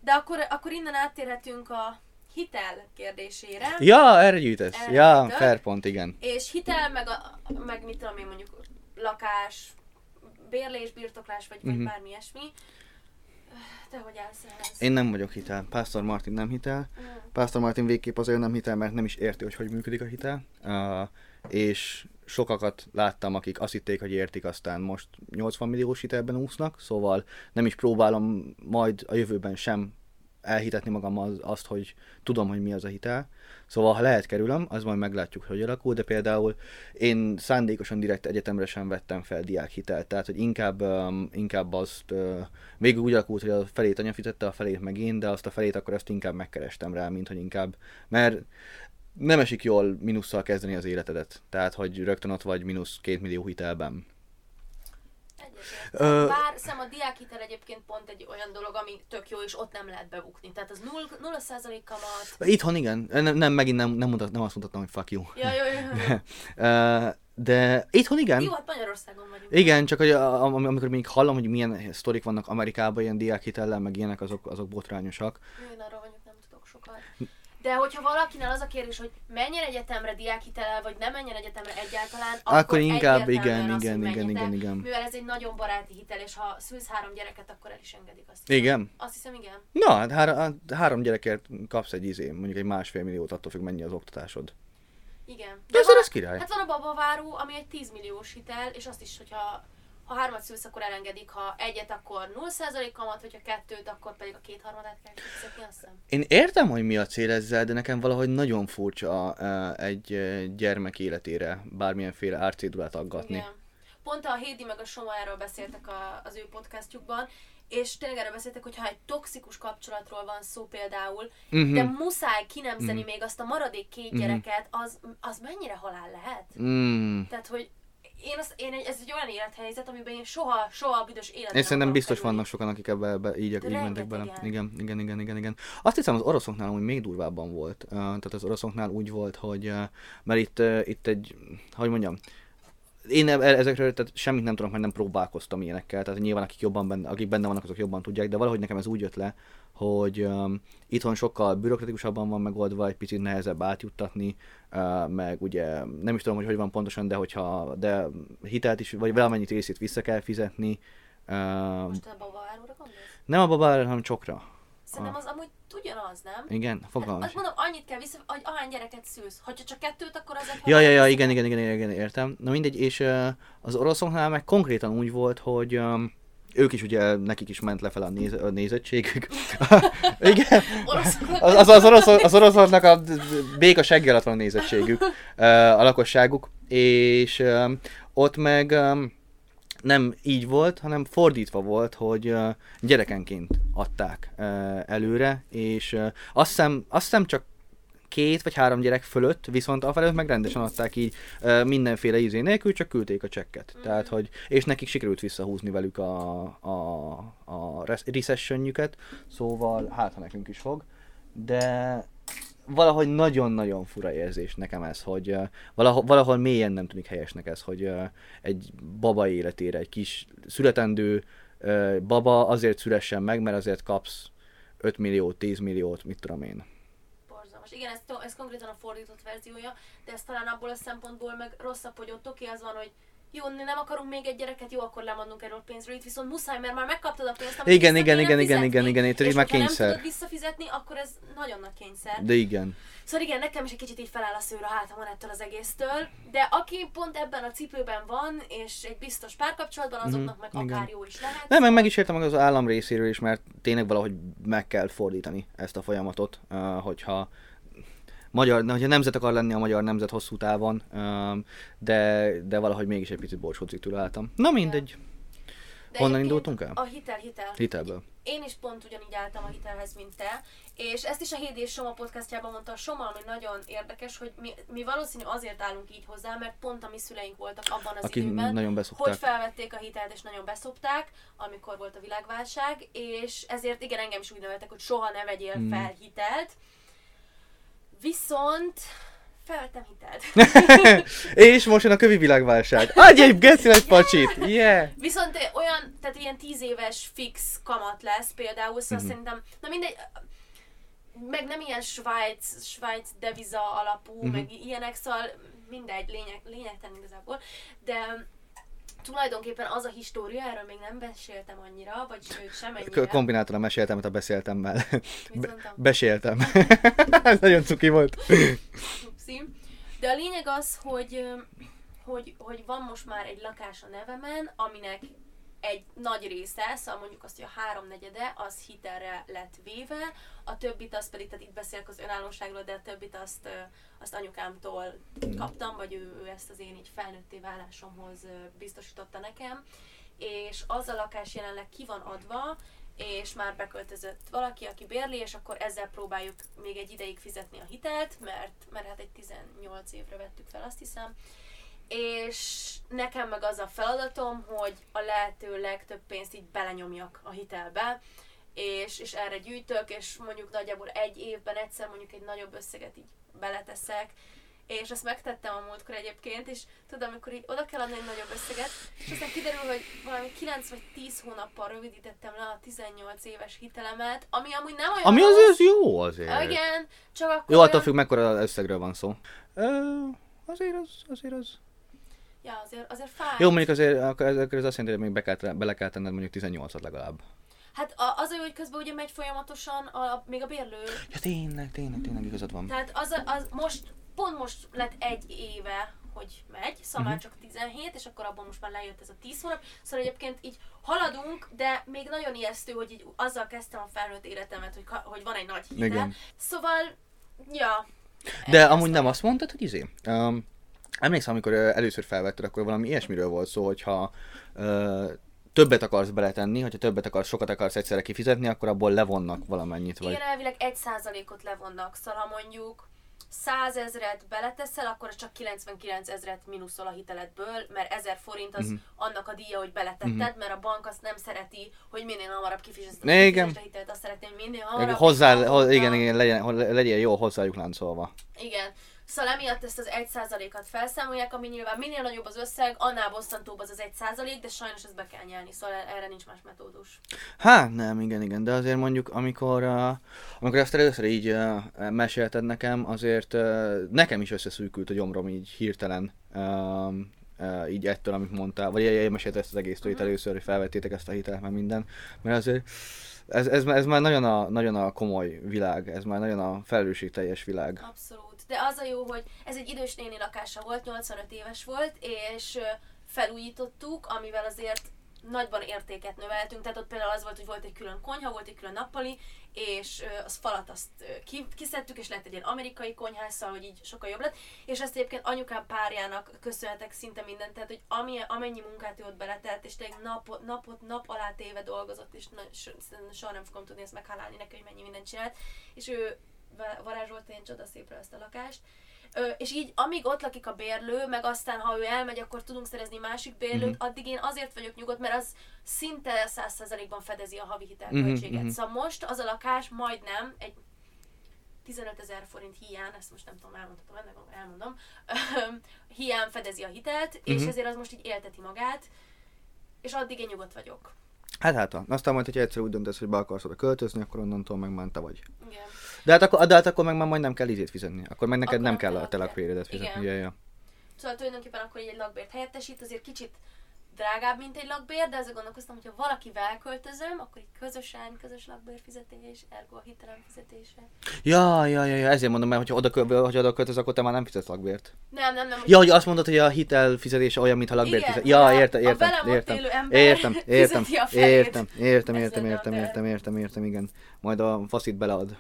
de akkor, akkor innen áttérhetünk a hitel kérdésére. Ja, erre gyűjtesz. Erre Ja, gyűjtök. fair pont, igen. És hitel, meg, a, meg mit tudom én mondjuk lakás, bérlés, birtoklás, vagy, vagy Mhm. bármi ilyesmi. Te hogy állsz ehhez? Én nem vagyok hitel. Pásztor Martin nem hitel. Mm. Pásztor Martin végképp azért nem hitel, mert nem is érti, hogy hogy működik a hitel. Uh, és sokakat láttam, akik azt hitték, hogy értik, aztán most 80 milliós hitelben úsznak, szóval nem is próbálom majd a jövőben sem elhitetni magam az, azt, hogy tudom, hogy mi az a hitel. Szóval, ha lehet kerülöm, az majd meglátjuk, hogy alakul, de például én szándékosan direkt egyetemre sem vettem fel diákhitelt, tehát, hogy inkább, um, inkább azt, uh, végül úgy alakult, hogy a felét anya fizette, a felét meg én, de azt a felét akkor ezt inkább megkerestem rá, mint hogy inkább, mert nem esik jól minusszal kezdeni az életedet, tehát, hogy rögtön ott vagy mínusz két millió hitelben. Ö- Bár szem a diákhitel egyébként pont egy olyan dolog, ami tök jó, és ott nem lehet bebukni. Tehát az 0, 0% kamat. Itthon igen, nem, nem megint nem, nem, mutat, nem azt mutattam, hogy fuck you. Ja, jó, jó, jó. De itthon igen. Jó, hát Magyarországon vagyunk. Igen, csak hogy am- amikor még hallom, hogy milyen sztorik vannak Amerikában, ilyen diákhitellel, meg ilyenek, azok, azok botrányosak. Én arról mondjuk nem tudok sokat. De hogyha valakinél az a kérdés, hogy menjen egyetemre diákhitelel, vagy nem menjen egyetemre egyáltalán, akkor, Akkor inkább igen, az, igen, igen, menjetek, igen, igen. Mivel ez egy nagyon baráti hitel, és ha szülsz három gyereket, akkor el is engedik azt. Igen? Azt hiszem, igen. Na, hát három, hát három gyerekért kapsz egy izé, mondjuk egy másfél milliót, attól függ mennyi az oktatásod. Igen. De azért van- ez király. Hát van a babaváró, ami egy 10 milliós hitel, és azt is, hogyha ha hármat szülsz, akkor elengedik, ha egyet, akkor 0% kamat, hogyha kettőt, akkor pedig a kétharmadát kell fizetni, azt hiszem. Én értem, hogy mi a cél ezzel, de nekem valahogy nagyon furcsa uh, egy uh, gyermek életére bármilyenféle árcédulát aggatni. Igen. Pont a Hédi meg a Soma erről beszéltek a, az ő podcastjukban, és tényleg erről beszéltek, hogy ha egy toxikus kapcsolatról van szó például, Mhm. de muszáj kinemzeni még azt a maradék két gyereket, az, az mennyire halál lehet? Mm. Tehát, hogy én, azt, én egy, ez egy olyan élethelyzet, amiben én soha, soha büdös életben Én szerintem biztos kerülni. vannak sokan, akik ebbe, ebbe így, így mentek bele. Igen, igen, igen, igen, igen. Azt hiszem az oroszoknál úgy még durvábban volt. Uh, tehát az oroszoknál úgy volt, hogy uh, mert itt, uh, itt egy, hogy mondjam, én e- ezekről tehát semmit nem tudom, mert nem próbálkoztam ilyenekkel, tehát nyilván akik, jobban benne, akik benne vannak, azok jobban tudják, de valahogy nekem ez úgy jött le, hogy um, itthon sokkal bürokratikusabban van megoldva, egy picit nehezebb átjuttatni, uh, meg ugye nem is tudom, hogy hogy van pontosan, de hogyha de hitelt is, vagy valamennyit részét vissza kell fizetni, uh, Most a babaváróra gondolsz? nem a babára, hanem csokra. Szerintem az amúgy ugyanaz, nem? Igen, fogalmam. Hát, mondom, annyit kell vissza, hogy ahány gyereket szülsz. Ha csak kettőt, akkor az egy Ja, ja, ja, igen, igen, igen, igen, értem. Na mindegy, és uh, az oroszoknál meg konkrétan úgy volt, hogy um, ők is ugye, nekik is ment lefelé a, néz, a nézettségük. Igen. Az, az, az, orosz, az oroszoknak a béka seggel van a nézettségük, a lakosságuk, és ott meg nem így volt, hanem fordítva volt, hogy gyerekenként adták előre, és azt hiszem, azt hiszem csak két vagy három gyerek fölött, viszont afelőtt meg rendesen adták így mindenféle izé nélkül, csak küldték a csekket. Mhm. Tehát, hogy, és nekik sikerült visszahúzni velük a, a, a recessionjüket, szóval hát, ha nekünk is fog, de valahogy nagyon-nagyon fura érzés nekem ez, hogy uh, valahol, valahol mélyen nem tűnik helyesnek ez, hogy uh, egy baba életére, egy kis születendő uh, baba azért szülessen meg, mert azért kapsz 5 milliót, 10 milliót, mit tudom én. borzalmas. Igen, ez, ez konkrétan a fordított verziója, de ez talán abból a szempontból meg rosszabb, hogy ott oké, az van, hogy jó, nem akarunk még egy gyereket, jó, akkor lemondunk erről a pénzről, itt viszont muszáj, mert már megkaptad a pénzt, amit Igen, igen, igen, igen, fizetni. igen, igen, itt már hogyha nem kényszer. tudod visszafizetni, akkor ez nagyon nagy kényszer. De igen. Szóval igen, nekem is egy kicsit így feláll a szőr a hátamon ettől az egésztől, de aki pont ebben a cipőben van, és egy biztos párkapcsolatban, azoknak meg Mhm, igen. akár jó is lehet. Nem, meg meg is értem meg az állam részéről is, mert tényleg valahogy meg kell fordítani ezt a folyamatot, hogyha magyar, hogyha nemzet akar lenni a magyar nemzet hosszú távon, de, de valahogy mégis egy picit tőle álltam. Na mindegy, De honnan indultunk el? A hitel, hitel. hitelből. Én is pont ugyanígy álltam a hitelhez, mint te, és ezt is a Hédi és Soma podcastjában mondta a Soma, ami nagyon érdekes, hogy mi, mi valószínű azért állunk így hozzá, mert pont a mi szüleink voltak abban az Aki időben, nagyon hogy felvették a hitelt és nagyon beszopták, amikor volt a világválság, és ezért igen, engem is úgy neveltek, hogy soha ne vegyél Hmm. fel hitelt. Viszont felvettem hitelt. És most jön a kövi világválság. Adj egy geci egy pacsit! Yeah! Viszont eh, olyan, tehát ilyen 10 éves fix kamat lesz például, szóval Mhm. szerintem, na mindegy, meg nem ilyen Svájc, Svájc deviza alapú, Mhm. meg ilyenek, szóval mindegy, lényeg, lényegtelen igazából, de tulajdonképpen az a história, erről még nem beszéltem annyira, vagy sőt, semennyire. K- Kombináltan meséltem, amit a beszéltemmel. Mondtam? Beséltem. Ez nagyon cuki volt. Upsi. De a lényeg az, hogy, hogy, hogy van most már egy lakás a nevemen, aminek egy nagy része, szóval mondjuk azt, hogy a háromnegyede, az hitelre lett véve, a többit azt pedig, tehát itt beszélek az önállóságról, de a többit azt, azt anyukámtól kaptam, vagy ő, ő ezt az én így felnőtté válásomhoz biztosította nekem, és az a lakás jelenleg ki van adva, és már beköltözött valaki, aki bérli, és akkor ezzel próbáljuk még egy ideig fizetni a hitelt, mert, mert hát egy 18 évre vettük fel, azt hiszem. És nekem meg az a feladatom, hogy a lehető legtöbb pénzt így belenyomjak a hitelbe, és, és erre gyűjtök, és mondjuk nagyjából egy évben egyszer mondjuk egy nagyobb összeget így beleteszek, és ezt megtettem a múltkor egyébként, és tudom, amikor így oda kell adni egy nagyobb összeget, és aztán kiderül, hogy valami 9 vagy 10 hónappal rövidítettem le a 18 éves hitelemet, ami amúgy nem olyan Ami azért jó azért. Igen, csak akkor Jó, attól függ, mekkora összegről van szó. Ö, azért az, azért az. Ja, azért, azért fáj. Jó, mondjuk azért, akkor ez, azt jelenti, hogy még be kell, bele kell tenned mondjuk 18-at legalább. Hát az a jó, hogy közben ugye megy folyamatosan a, a, még a bérlő. Ja tényleg, tényleg, tényleg igazad van. Tehát az, a- az most, pont most lett egy éve, hogy megy, szóval már csak 17, és akkor abból most már lejött ez a 10 hónap. Szóval egyébként így haladunk, de még nagyon ijesztő, hogy így azzal kezdtem a felnőtt életemet, hogy, hogy van egy nagy hitel. Igen. Szóval, ja. De amúgy nem azt mondtad, hogy izé? Um, emlékszem, amikor ö, először felvetted, akkor valami ilyesmiről volt szó, hogyha uh, többet akarsz beletenni, hogyha többet akarsz, sokat akarsz egyszerre kifizetni, akkor abból levonnak valamennyit. Vagy... Igen, elvileg 1%-ot levonnak, szóval mondjuk 100 ezret beleteszel, akkor csak 99 ezret mínuszol a hiteledből, mert 1000 forint az Mhm. annak a díja, hogy beletetted, Mhm. mert a bank azt nem szereti, hogy minél hamarabb igen. a hitelt, azt szeretné, hogy minél hamarabb. Hozzá, és ho, azonnal- igen, igen, legyen, legyen jó hozzájuk láncolva. Igen. Szóval emiatt ezt az 1%-at felszámolják, ami nyilván minél nagyobb az összeg, annál bosszantóbb az az 1%, de sajnos ezt be kell nyelni, szóval erre nincs más metódus. Hát nem, igen, igen, de azért mondjuk, amikor, uh, amikor ezt először így uh, mesélted nekem, azért uh, nekem is összeszűkült a gyomrom így hirtelen, uh, így ettől, amit mondtál, vagy én mesélted ezt az egész Mhm. először, hogy felvettétek ezt a hitelt, meg minden, mert azért ez, ez, ez már nagyon a, nagyon a komoly világ, ez már nagyon a felelősségteljes világ. Abszolút. De az a jó, hogy ez egy idős néni lakása volt, 85 éves volt, és felújítottuk, amivel azért nagyban értéket növeltünk, tehát ott például az volt, hogy volt egy külön konyha, volt egy külön nappali, és az falat azt kiszedtük, és lett egy ilyen amerikai konyhásszal, hogy így sokkal jobb lett, és ezt egyébként anyukám párjának köszönhetek szinte mindent, tehát hogy ami, amennyi munkát ő ott beletelt, és tényleg napot, napot, nap alá téve dolgozott, és na, so, soha nem fogom tudni ezt meghálálni neki, hogy mennyi mindent csinált, és ő varázsolta ilyen csodaszépre ezt a lakást, Ö, és így amíg ott lakik a bérlő, meg aztán ha ő elmegy, akkor tudunk szerezni másik bérlőt, Mhm. mm-hmm. addig én azért vagyok nyugodt, mert az szinte 100%-ban fedezi a havi Mhm, hitelköltséget. mhm. Mm-hmm. Szóval most az a lakás majdnem egy 15 ezer forint hiány, ezt most nem tudom, elmondhatom, ennek elmondom, hiány fedezi a hitelt, mm-hmm. és Mhm. ezért az most így élteti magát, és addig én nyugodt vagyok. Hát hát, aztán majd, hogyha egyszer úgy döntesz, hogy be akarsz oda költözni, akkor onnantól meg már te vagy. Igen. De hát akkor, de hát akkor meg már majd nem kell izét fizetni. Akkor meg neked Akkor nem kell a te lakbér. lakbéredet fizetni. Igen. Ja, ja. Szóval tulajdonképpen akkor egy lakbért helyettesít, azért kicsit drágább, mint egy lakbér, de ezzel gondolkoztam, hogy ha valakivel költözöm, akkor így közösen, közös lakbérfizetés, ergo a hitelem fizetése. Ja, ja, ja, ja, ezért mondom, mert hogyha oda, hogyha oda költöz, akkor te már nem fizetsz lakbért. Nem, nem, nem. Ja, hogy azt mondod, hogy a hitel fizetése olyan, mintha lakbért fizet. Ja, értem, értem, értem. Értem, értem, értem, értem, értem, értem, értem, értem, értem, igen. Majd a faszit belead.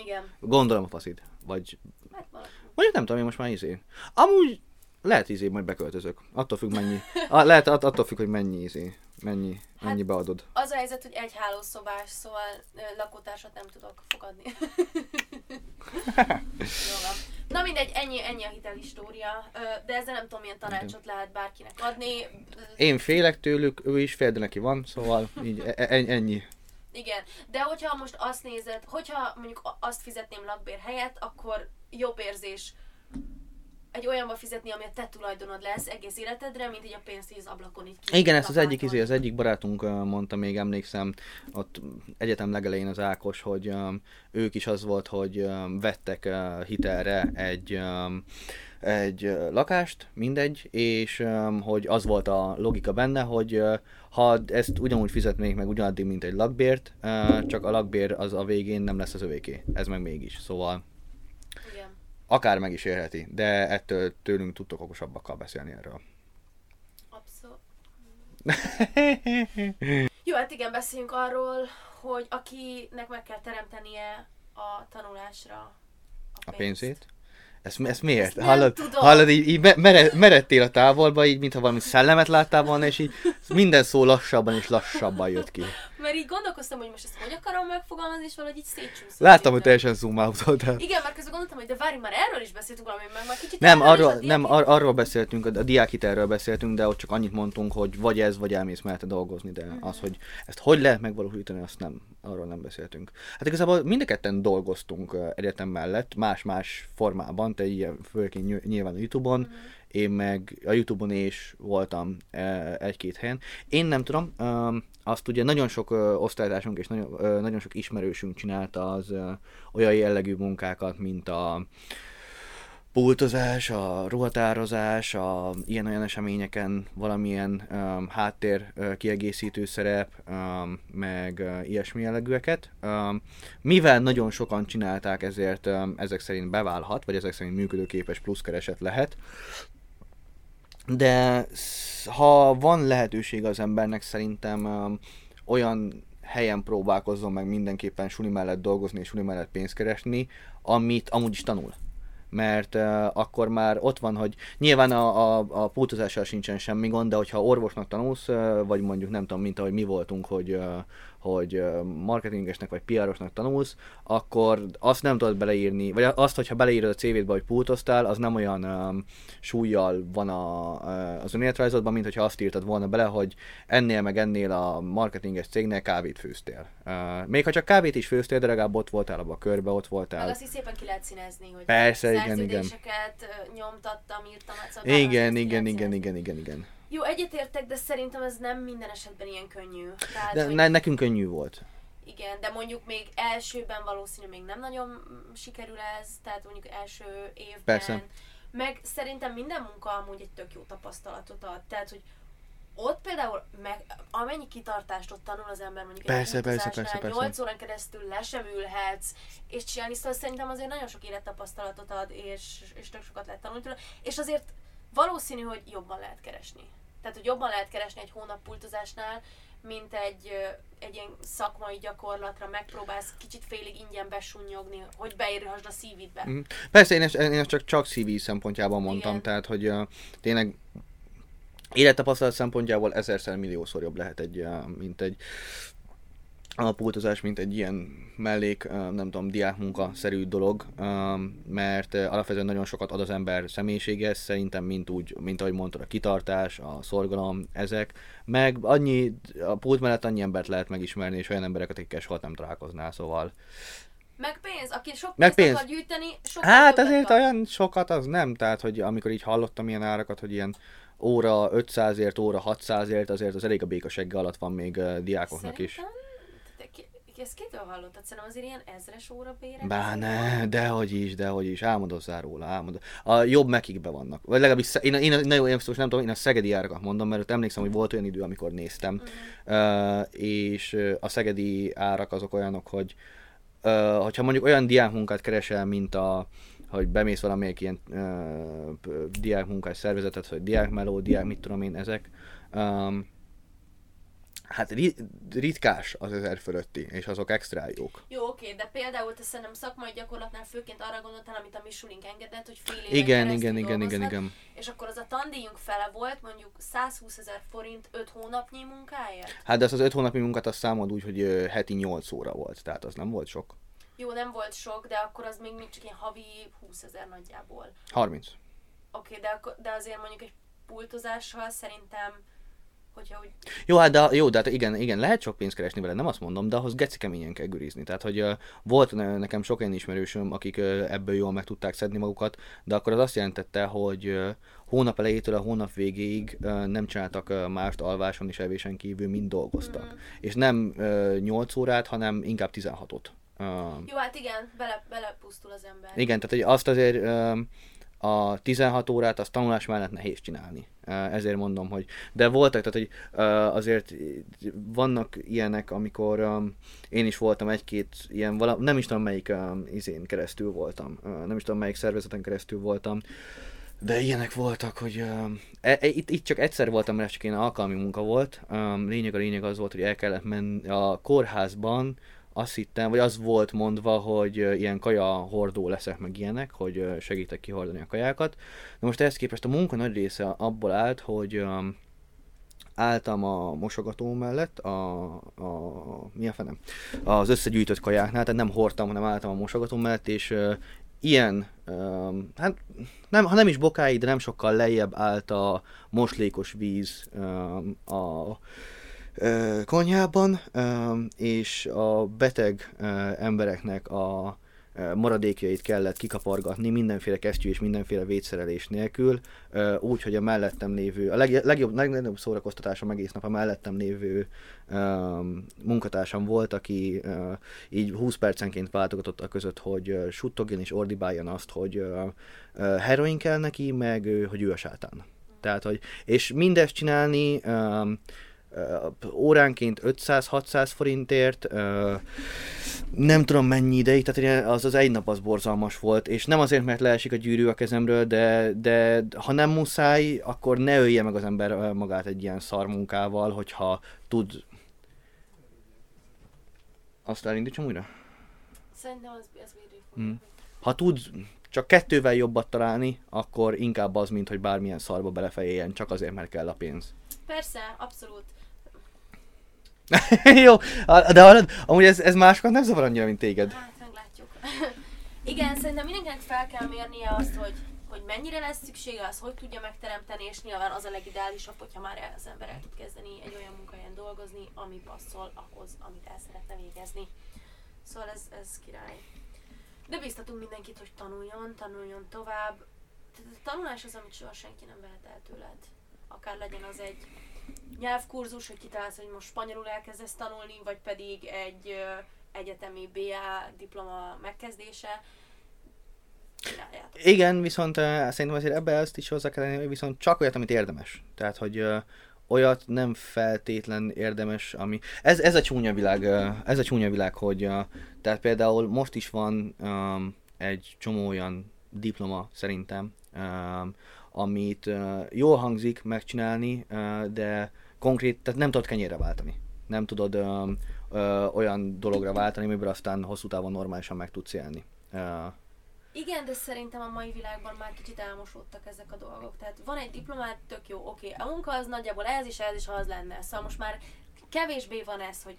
Igen. Gondolom a faszit. Vagy, Hát mondjuk nem tudom, én most már izé. Amúgy lehet izé, majd beköltözök. Attól függ mennyi. A, lehet, att- attól függ, hogy mennyi izé. Mennyi, mennyi Hát- beadod. Az a helyzet, hogy egy hálószobás, szóval lakótársat nem tudok fogadni. Jó van. Na mindegy, ennyi, ennyi a hitelhistória, de ezzel nem tudom, milyen tanácsot lehet bárkinek adni. Én félek tőlük, ő is fél, de neki van, szóval így e- e- ennyi. Igen, de hogyha most azt nézed, hogyha mondjuk azt fizetném lakbér helyett, akkor jobb érzés egy olyanba fizetni, ami a te tulajdonod lesz egész életedre, mint így a pénzt így az ablakon így ki- Igen, ezt az egyik, izé, az egyik barátunk mondta, még emlékszem, ott egyetem legelején az Ákos, hogy um, ők is az volt, hogy um, vettek uh, hitelre egy, um, egy lakást, mindegy, és hogy az volt a logika benne, hogy ha ezt ugyanúgy fizetnék meg ugyanaddig, mint egy lakbért, csak a lakbér az a végén nem lesz az övéké. Ez meg mégis. Szóval Igen. akár meg is érheti, de ettől tőlünk tudtok okosabbakkal beszélni erről. Abszolút. Jó, hát igen, beszéljünk arról, hogy akinek meg kell teremtenie a tanulásra A pénzét? Ezt, ezt miért? Ezt hallod, tudom. hallod, így, így me- mere, meredtél a távolba, így mintha valami szellemet láttál volna, és így minden szó lassabban és lassabban jött ki. Mert így gondolkoztam, hogy most ezt hogy akarom megfogalmazni, és valahogy így szétcsúszott. Láttam, hogy teljesen zoom out Igen, mert közben gondoltam, hogy de várj, már erről is beszéltünk valami, meg már kicsit Nem, arról, a nem diák- ar- arról beszéltünk, a diákhitelről beszéltünk, de ott csak annyit mondtunk, hogy vagy ez, vagy elmész mellette dolgozni, de Mhm. az, hogy ezt hogy lehet megvalósítani, azt nem, arról nem beszéltünk. Hát igazából mind a ketten dolgoztunk egyetem mellett, más-más formában, te ilyen, főként ny- nyilván a Youtube-on, Mhm. én meg a Youtube-on is voltam egy-két helyen. Én nem tudom, azt ugye nagyon sok ö, osztálytársunk és nagyon, ö, nagyon sok ismerősünk csinálta az ö, olyan jellegű munkákat, mint a pultozás, a ruhatározás, a ilyen-olyan eseményeken valamilyen um, háttér uh, kiegészítő szerep, um, meg uh, ilyesmi jellegűeket. Um, mivel nagyon sokan csinálták, ezért um, ezek szerint beválhat, vagy ezek szerint működőképes pluszkereset lehet. De ha van lehetőség az embernek, szerintem um, olyan helyen próbálkozzon meg mindenképpen suli mellett dolgozni és suli mellett pénzt keresni, amit amúgy is tanul. Mert uh, akkor már ott van, hogy nyilván a, a, a pultozással sincsen semmi gond, de hogyha orvosnak tanulsz, uh, vagy mondjuk nem tudom, mint ahogy mi voltunk, hogy, uh, hogy marketingesnek vagy PR-osnak tanulsz, akkor azt nem tudod beleírni, vagy azt, hogyha beleírod a CV-dbe, hogy pultoztál, az nem olyan um, súlyjal van a, az önéletrajzodban, mint hogyha azt írtad volna bele, hogy ennél meg ennél a marketinges cégnél kávét főztél. Uh, még ha csak kávét is főztél, de legalább ott voltál abban a körbe, ott voltál. Meg azt is szépen ki lehet színezni, hogy Persze, igen, igen. nyomtattam, írtam, szóval Igen, igen, igen, színezni. igen, igen, igen. Egyetértek, de szerintem ez nem minden esetben ilyen könnyű. Tehát, De hogy ne, nekünk könnyű volt. Igen, de mondjuk még elsőben valószínű még nem nagyon sikerül ez, tehát mondjuk első évben. Persze. Meg szerintem minden munka amúgy egy tök jó tapasztalatot ad. Tehát, hogy ott például meg, amennyi kitartást ott tanul az ember mondjuk Persze, egy persze, persze, persze. 8 órán keresztül le sem ülhetsz, és csinálni, szóval szerintem azért nagyon sok élettapasztalatot ad, és, és tök sokat lehet tanulni tőle, és azért valószínű, hogy jobban lehet keresni. Tehát, hogy jobban lehet keresni egy hónap pultozásnál, mint egy, egy ilyen szakmai gyakorlatra megpróbálsz kicsit félig ingyen besunnyogni, hogy beírhasd a szívidbe. Mhm. Persze, én ezt, én ezt csak, csak CV szempontjában mondtam, Igen. tehát, hogy uh, tényleg élettapasztalat szempontjából ezerszer milliószor jobb lehet egy, mint egy alapultozás, mint egy ilyen mellék, nem tudom, diákmunka-szerű dolog, mert alapvetően nagyon sokat ad az ember személyisége, szerintem, mint úgy, mint ahogy mondtad, a kitartás, a szorgalom, ezek, meg annyi, a pult mellett annyi embert lehet megismerni, és olyan embereket, akikkel soha nem találkoznál, szóval Meg pénz, aki sok Meg pénzt pénz. akar gyűjteni, sokkal Hát azért kap. olyan sokat az nem, tehát hogy amikor így hallottam ilyen árakat, hogy ilyen óra 500ért, óra 600ért, azért az elég a békasegge alatt van még uh, diákoknak is. Szerintem, ki- ezt kitől hallottad? Szerintem azért ilyen ezres óra bérek. Bá, ne, dehogy is, dehogy is, álmodozzál róla, álmodod. A jobb mekikbe vannak. Vagy legalábbis, én, én, én, nagyon, én most nem tudom, én a szegedi árakat mondom, mert ott emlékszem, hogy volt olyan idő, amikor néztem, uh, és a szegedi árak azok olyanok, hogy uh, hogyha mondjuk olyan diákmunkát keresel, mint a hogy bemész valamelyik ilyen uh, diákmunkás szervezetet, hogy diákmeló, diák mit tudom én, ezek. Um, hát ri- ritkás az ezer fölötti, és azok extra jók. Jó, oké, de például te szerintem szakmai gyakorlatnál főként arra gondoltál, amit a Misulink engedett, hogy fél éven Igen, igen, igen, igen, igen. És akkor az a tandíjunk fele volt, mondjuk 120 ezer forint 5 hónapnyi munkáért? Hát de azt az öt hónapi munkát azt számold úgy, hogy heti 8 óra volt, tehát az nem volt sok. Jó, nem volt sok, de akkor az még, még csak ilyen havi 20 ezer nagyjából. 30. Oké, de, de azért mondjuk egy pultozással szerintem, hogyha úgy... Jó, hát de, jó, de hát igen, igen, lehet sok pénzt keresni vele, nem azt mondom, de ahhoz geci keményen kell gürizni. Tehát, hogy uh, volt ne- nekem sok olyan ismerősöm, akik uh, ebből jól meg tudták szedni magukat, de akkor az azt jelentette, hogy uh, hónap elejétől a hónap végéig uh, nem csináltak uh, mást alváson és evésen kívül, mind dolgoztak. Mhm. És nem uh, 8 órát, hanem inkább 16-ot. Uh, Jó, hát igen, bele, belepusztul az ember. Igen, tehát hogy azt azért a 16 órát azt tanulás mellett nehéz csinálni. Ezért mondom, hogy de voltak, tehát hogy azért vannak ilyenek, amikor én is voltam egy-két ilyen, nem is tudom melyik izén keresztül voltam, nem is tudom melyik szervezeten keresztül voltam, de ilyenek voltak, hogy uh, e, e, itt, itt csak egyszer voltam, mert csak ilyen alkalmi munka volt. Um, lényeg a lényeg az volt, hogy el kellett menni a kórházban, azt hittem, vagy az volt mondva, hogy ilyen kaja hordó leszek meg ilyenek, hogy segítek kihordani a kajákat. Na most ehhez képest a munka nagy része abból állt, hogy álltam a mosogató mellett, a, a mi a fenem? Az összegyűjtött kajáknál, tehát nem hordtam, hanem álltam a mosogató mellett, és ilyen, hát nem, ha nem is bokáig, de nem sokkal lejjebb állt a moslékos víz um, a konyhában, és a beteg embereknek a maradékjait kellett kikapargatni mindenféle kesztyű és mindenféle védszerelés nélkül, úgy, hogy a mellettem lévő, a leg, legjobb, legnagyobb szórakoztatásom egész nap a mellettem lévő munkatársam volt, aki így 20 percenként váltogatott a között, hogy uh, suttogjon és ordibáljon azt, hogy heroin kell neki, meg hogy ő a sátán. Tehát, hogy, és mindezt csinálni um, óránként 500-600 forintért, nem tudom mennyi ideig, tehát az az egy nap az borzalmas volt, és nem azért, mert leesik a gyűrű a kezemről, de, de ha nem muszáj, akkor ne ölje meg az ember magát egy ilyen szarmunkával, hogyha tud... Azt elindítsam újra? Szerintem az, az védő Mm. Ha tud csak kettővel jobbat találni, akkor inkább az, mint hogy bármilyen szarba belefejéljen, csak azért, mert kell a pénz. Persze, abszolút. Jó, de hallod, amúgy ez, ez másokat nem zavar annyira, mint téged. Hát, meglátjuk. Igen, szerintem mindenkinek fel kell mérnie azt, hogy, hogy mennyire lesz szüksége, az hogy tudja megteremteni, és nyilván az a legideálisabb, hogyha már az ember el tud kezdeni egy olyan munkahelyen dolgozni, ami passzol ahhoz, amit el szeretne végezni. Szóval ez, ez király. De biztatunk mindenkit, hogy tanuljon, tanuljon tovább. A tanulás az, amit soha senki nem vehet el tőled. Akár legyen az egy nyelvkurzus, hogy kitalálsz, hogy most spanyolul elkezdesz tanulni, vagy pedig egy egyetemi BA diploma megkezdése. Csináljátok. Igen, viszont uh, szerintem azért ebbe ezt is hozzá kell hogy viszont csak olyat, amit érdemes. Tehát, hogy olyat nem feltétlen érdemes, ami... Ez, ez a csúnya világ, ez a csúnya világ, hogy uh, tehát például most is van um, egy csomó olyan diploma szerintem, um, amit uh, jól hangzik megcsinálni, uh, de konkrét, tehát nem tudod kenyérre váltani. Nem tudod uh, uh, olyan dologra váltani, amiből aztán hosszú távon normálisan meg tudsz élni. Uh, Igen, de szerintem a mai világban már kicsit elmosódtak ezek a dolgok. Tehát van egy diplomát, tök jó, oké. A munka az nagyjából ez is, ez is, az lenne. Szóval most már kevésbé van ez, hogy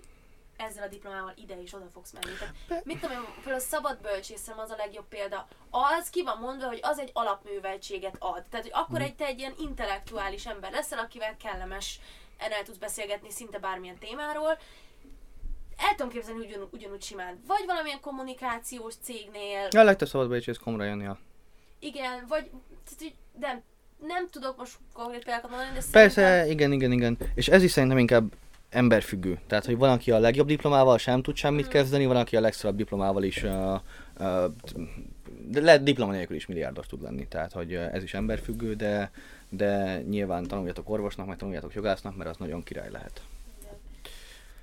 ezzel a diplomával ide és oda fogsz menni. Tehát, mit tudom én, például a szabad bölcsészem az a legjobb példa. Az ki van mondva, hogy az egy alapműveltséget ad. Tehát, hogy akkor egy te egy ilyen intellektuális ember leszel, akivel kellemes el tudsz beszélgetni szinte bármilyen témáról. El tudom képzelni ugyan, ugyanúgy simán. Vagy valamilyen kommunikációs cégnél, ja, legtöbb szabad becsés komra jönni, igen, vagy hogy nem, nem tudok most konkrét példákat mondani, de Persze, szerintem... igen, igen, igen. És ez is szerintem inkább emberfüggő. Tehát, hogy van, aki a legjobb diplomával sem tud semmit kezdeni, van, aki a legszorabb diplomával is uh, uh, de lehet diploma nélkül is milliárdos tud lenni. Tehát, hogy ez is emberfüggő, de, de nyilván tanuljatok orvosnak, meg tanuljatok jogásznak, mert az nagyon király lehet.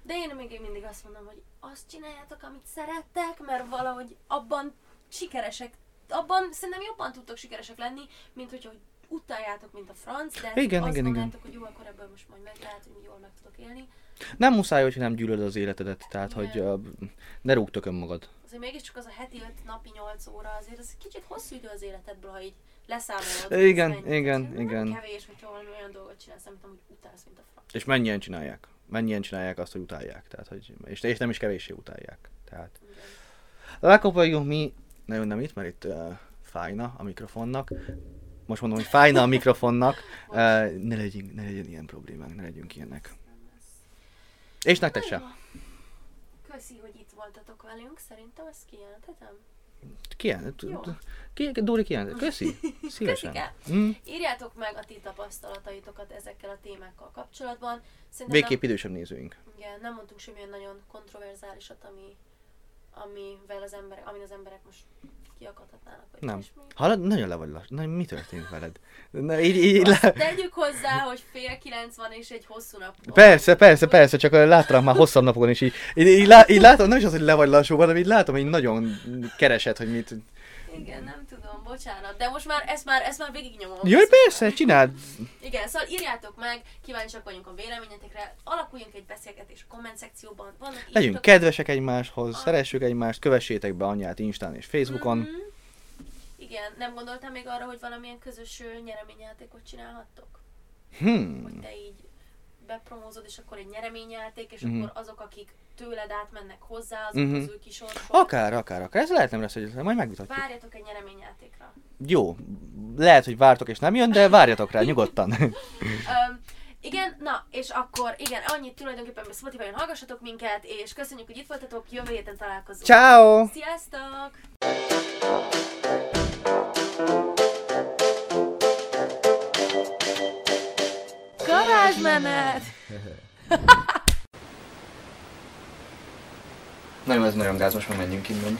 De én még mindig azt mondom, hogy azt csináljátok, amit szerettek, mert valahogy abban sikeresek, abban szerintem jobban tudtok sikeresek lenni, mint hogyha hogy utáljátok, mint a franc, de Igen, azt igen, igen. hogy jó, akkor ebből most majd meg lehet, hogy jól meg tudok élni. Nem muszáj, hogyha nem gyűlölöd az életedet, tehát, Igen. hogy uh, ne rúgtok önmagad. Azért mégiscsak az a heti 5 napi 8 óra, azért az egy kicsit hosszú idő az életedből, ha így leszámolod. Igen, ez mennyi. igen, igen. Nem kevés, hogyha valami olyan dolgot csinálsz, amit amúgy utálsz, mint a franc. És mennyien csinálják. Mennyien csinálják azt, hogy utálják. Tehát, hogy, és, és nem is kevéssé utálják. Tehát Igen. Lekopoljuk mi, nagyon nem itt, mert itt uh, fájna a mikrofonnak. Most mondom, hogy fájna a mikrofonnak. Ne, legyünk, ne legyen ilyen problémánk, ne legyünk ilyenek. Nem. És nektek se. Köszi, hogy itt voltatok velünk, szerintem ezt kijelenthetem. Kijelent? Ki, Dóri kijelent? Köszi. Szívesen. Mm. Írjátok meg a ti tapasztalataitokat ezekkel a témákkal kapcsolatban. Szerintem Végképp idősebb nézőink. nem, igen, nem mondtunk semmilyen nagyon kontroverzálisat, ami, amivel az emberek, amin az emberek most kiakadhatnának. Vagy Nem. ilyesmi. Hallod? Nagyon le vagy lassú. Na, mi történt veled? Na, így, így, Azt le... tegyük hozzá, hogy fél kilenc van és egy hosszú nap van. Persze, persze, persze, csak láttam már hosszabb napokon is így, így, így, lá, így látom, nem is az, hogy le vagy lassú, hanem így látom, hogy nagyon keresed, hogy mit... Igen, nem tudom, bocsánat, de most már ezt már, ezt már végignyomom. Jaj, persze, csináld! Igen, szóval írjátok meg, kíváncsiak vagyunk a véleményetekre, alakuljunk egy beszélgetés a komment szekcióban. Vannak Legyünk írtok- kedvesek egymáshoz, szeressük egymást, kövessétek be anyját Instán és Facebookon. Mhm. Igen, nem gondoltál még arra, hogy valamilyen közös nyereményjátékot csinálhattok? Hmm. Hogy te így bepromózod, és akkor egy nyereményjáték, és Mhm. akkor azok, akik tőled átmennek hozzá, azok Mhm. közül kisorsolod. Akár, akár, akár. Ez lehet nem lesz, hogy majd megvitatjuk. Várjatok egy nyereményjátékra. Jó, lehet, hogy vártok és nem jön, de várjatok rá nyugodtan. Öm, igen, na, és akkor igen, annyit tulajdonképpen, hogy Spotify-on hallgassatok minket, és köszönjük, hogy itt voltatok, jövő héten találkozunk. Ciao! Sziasztok! Garázsmenet! Na jó, ez nagyon gáz, most már menjünk innen.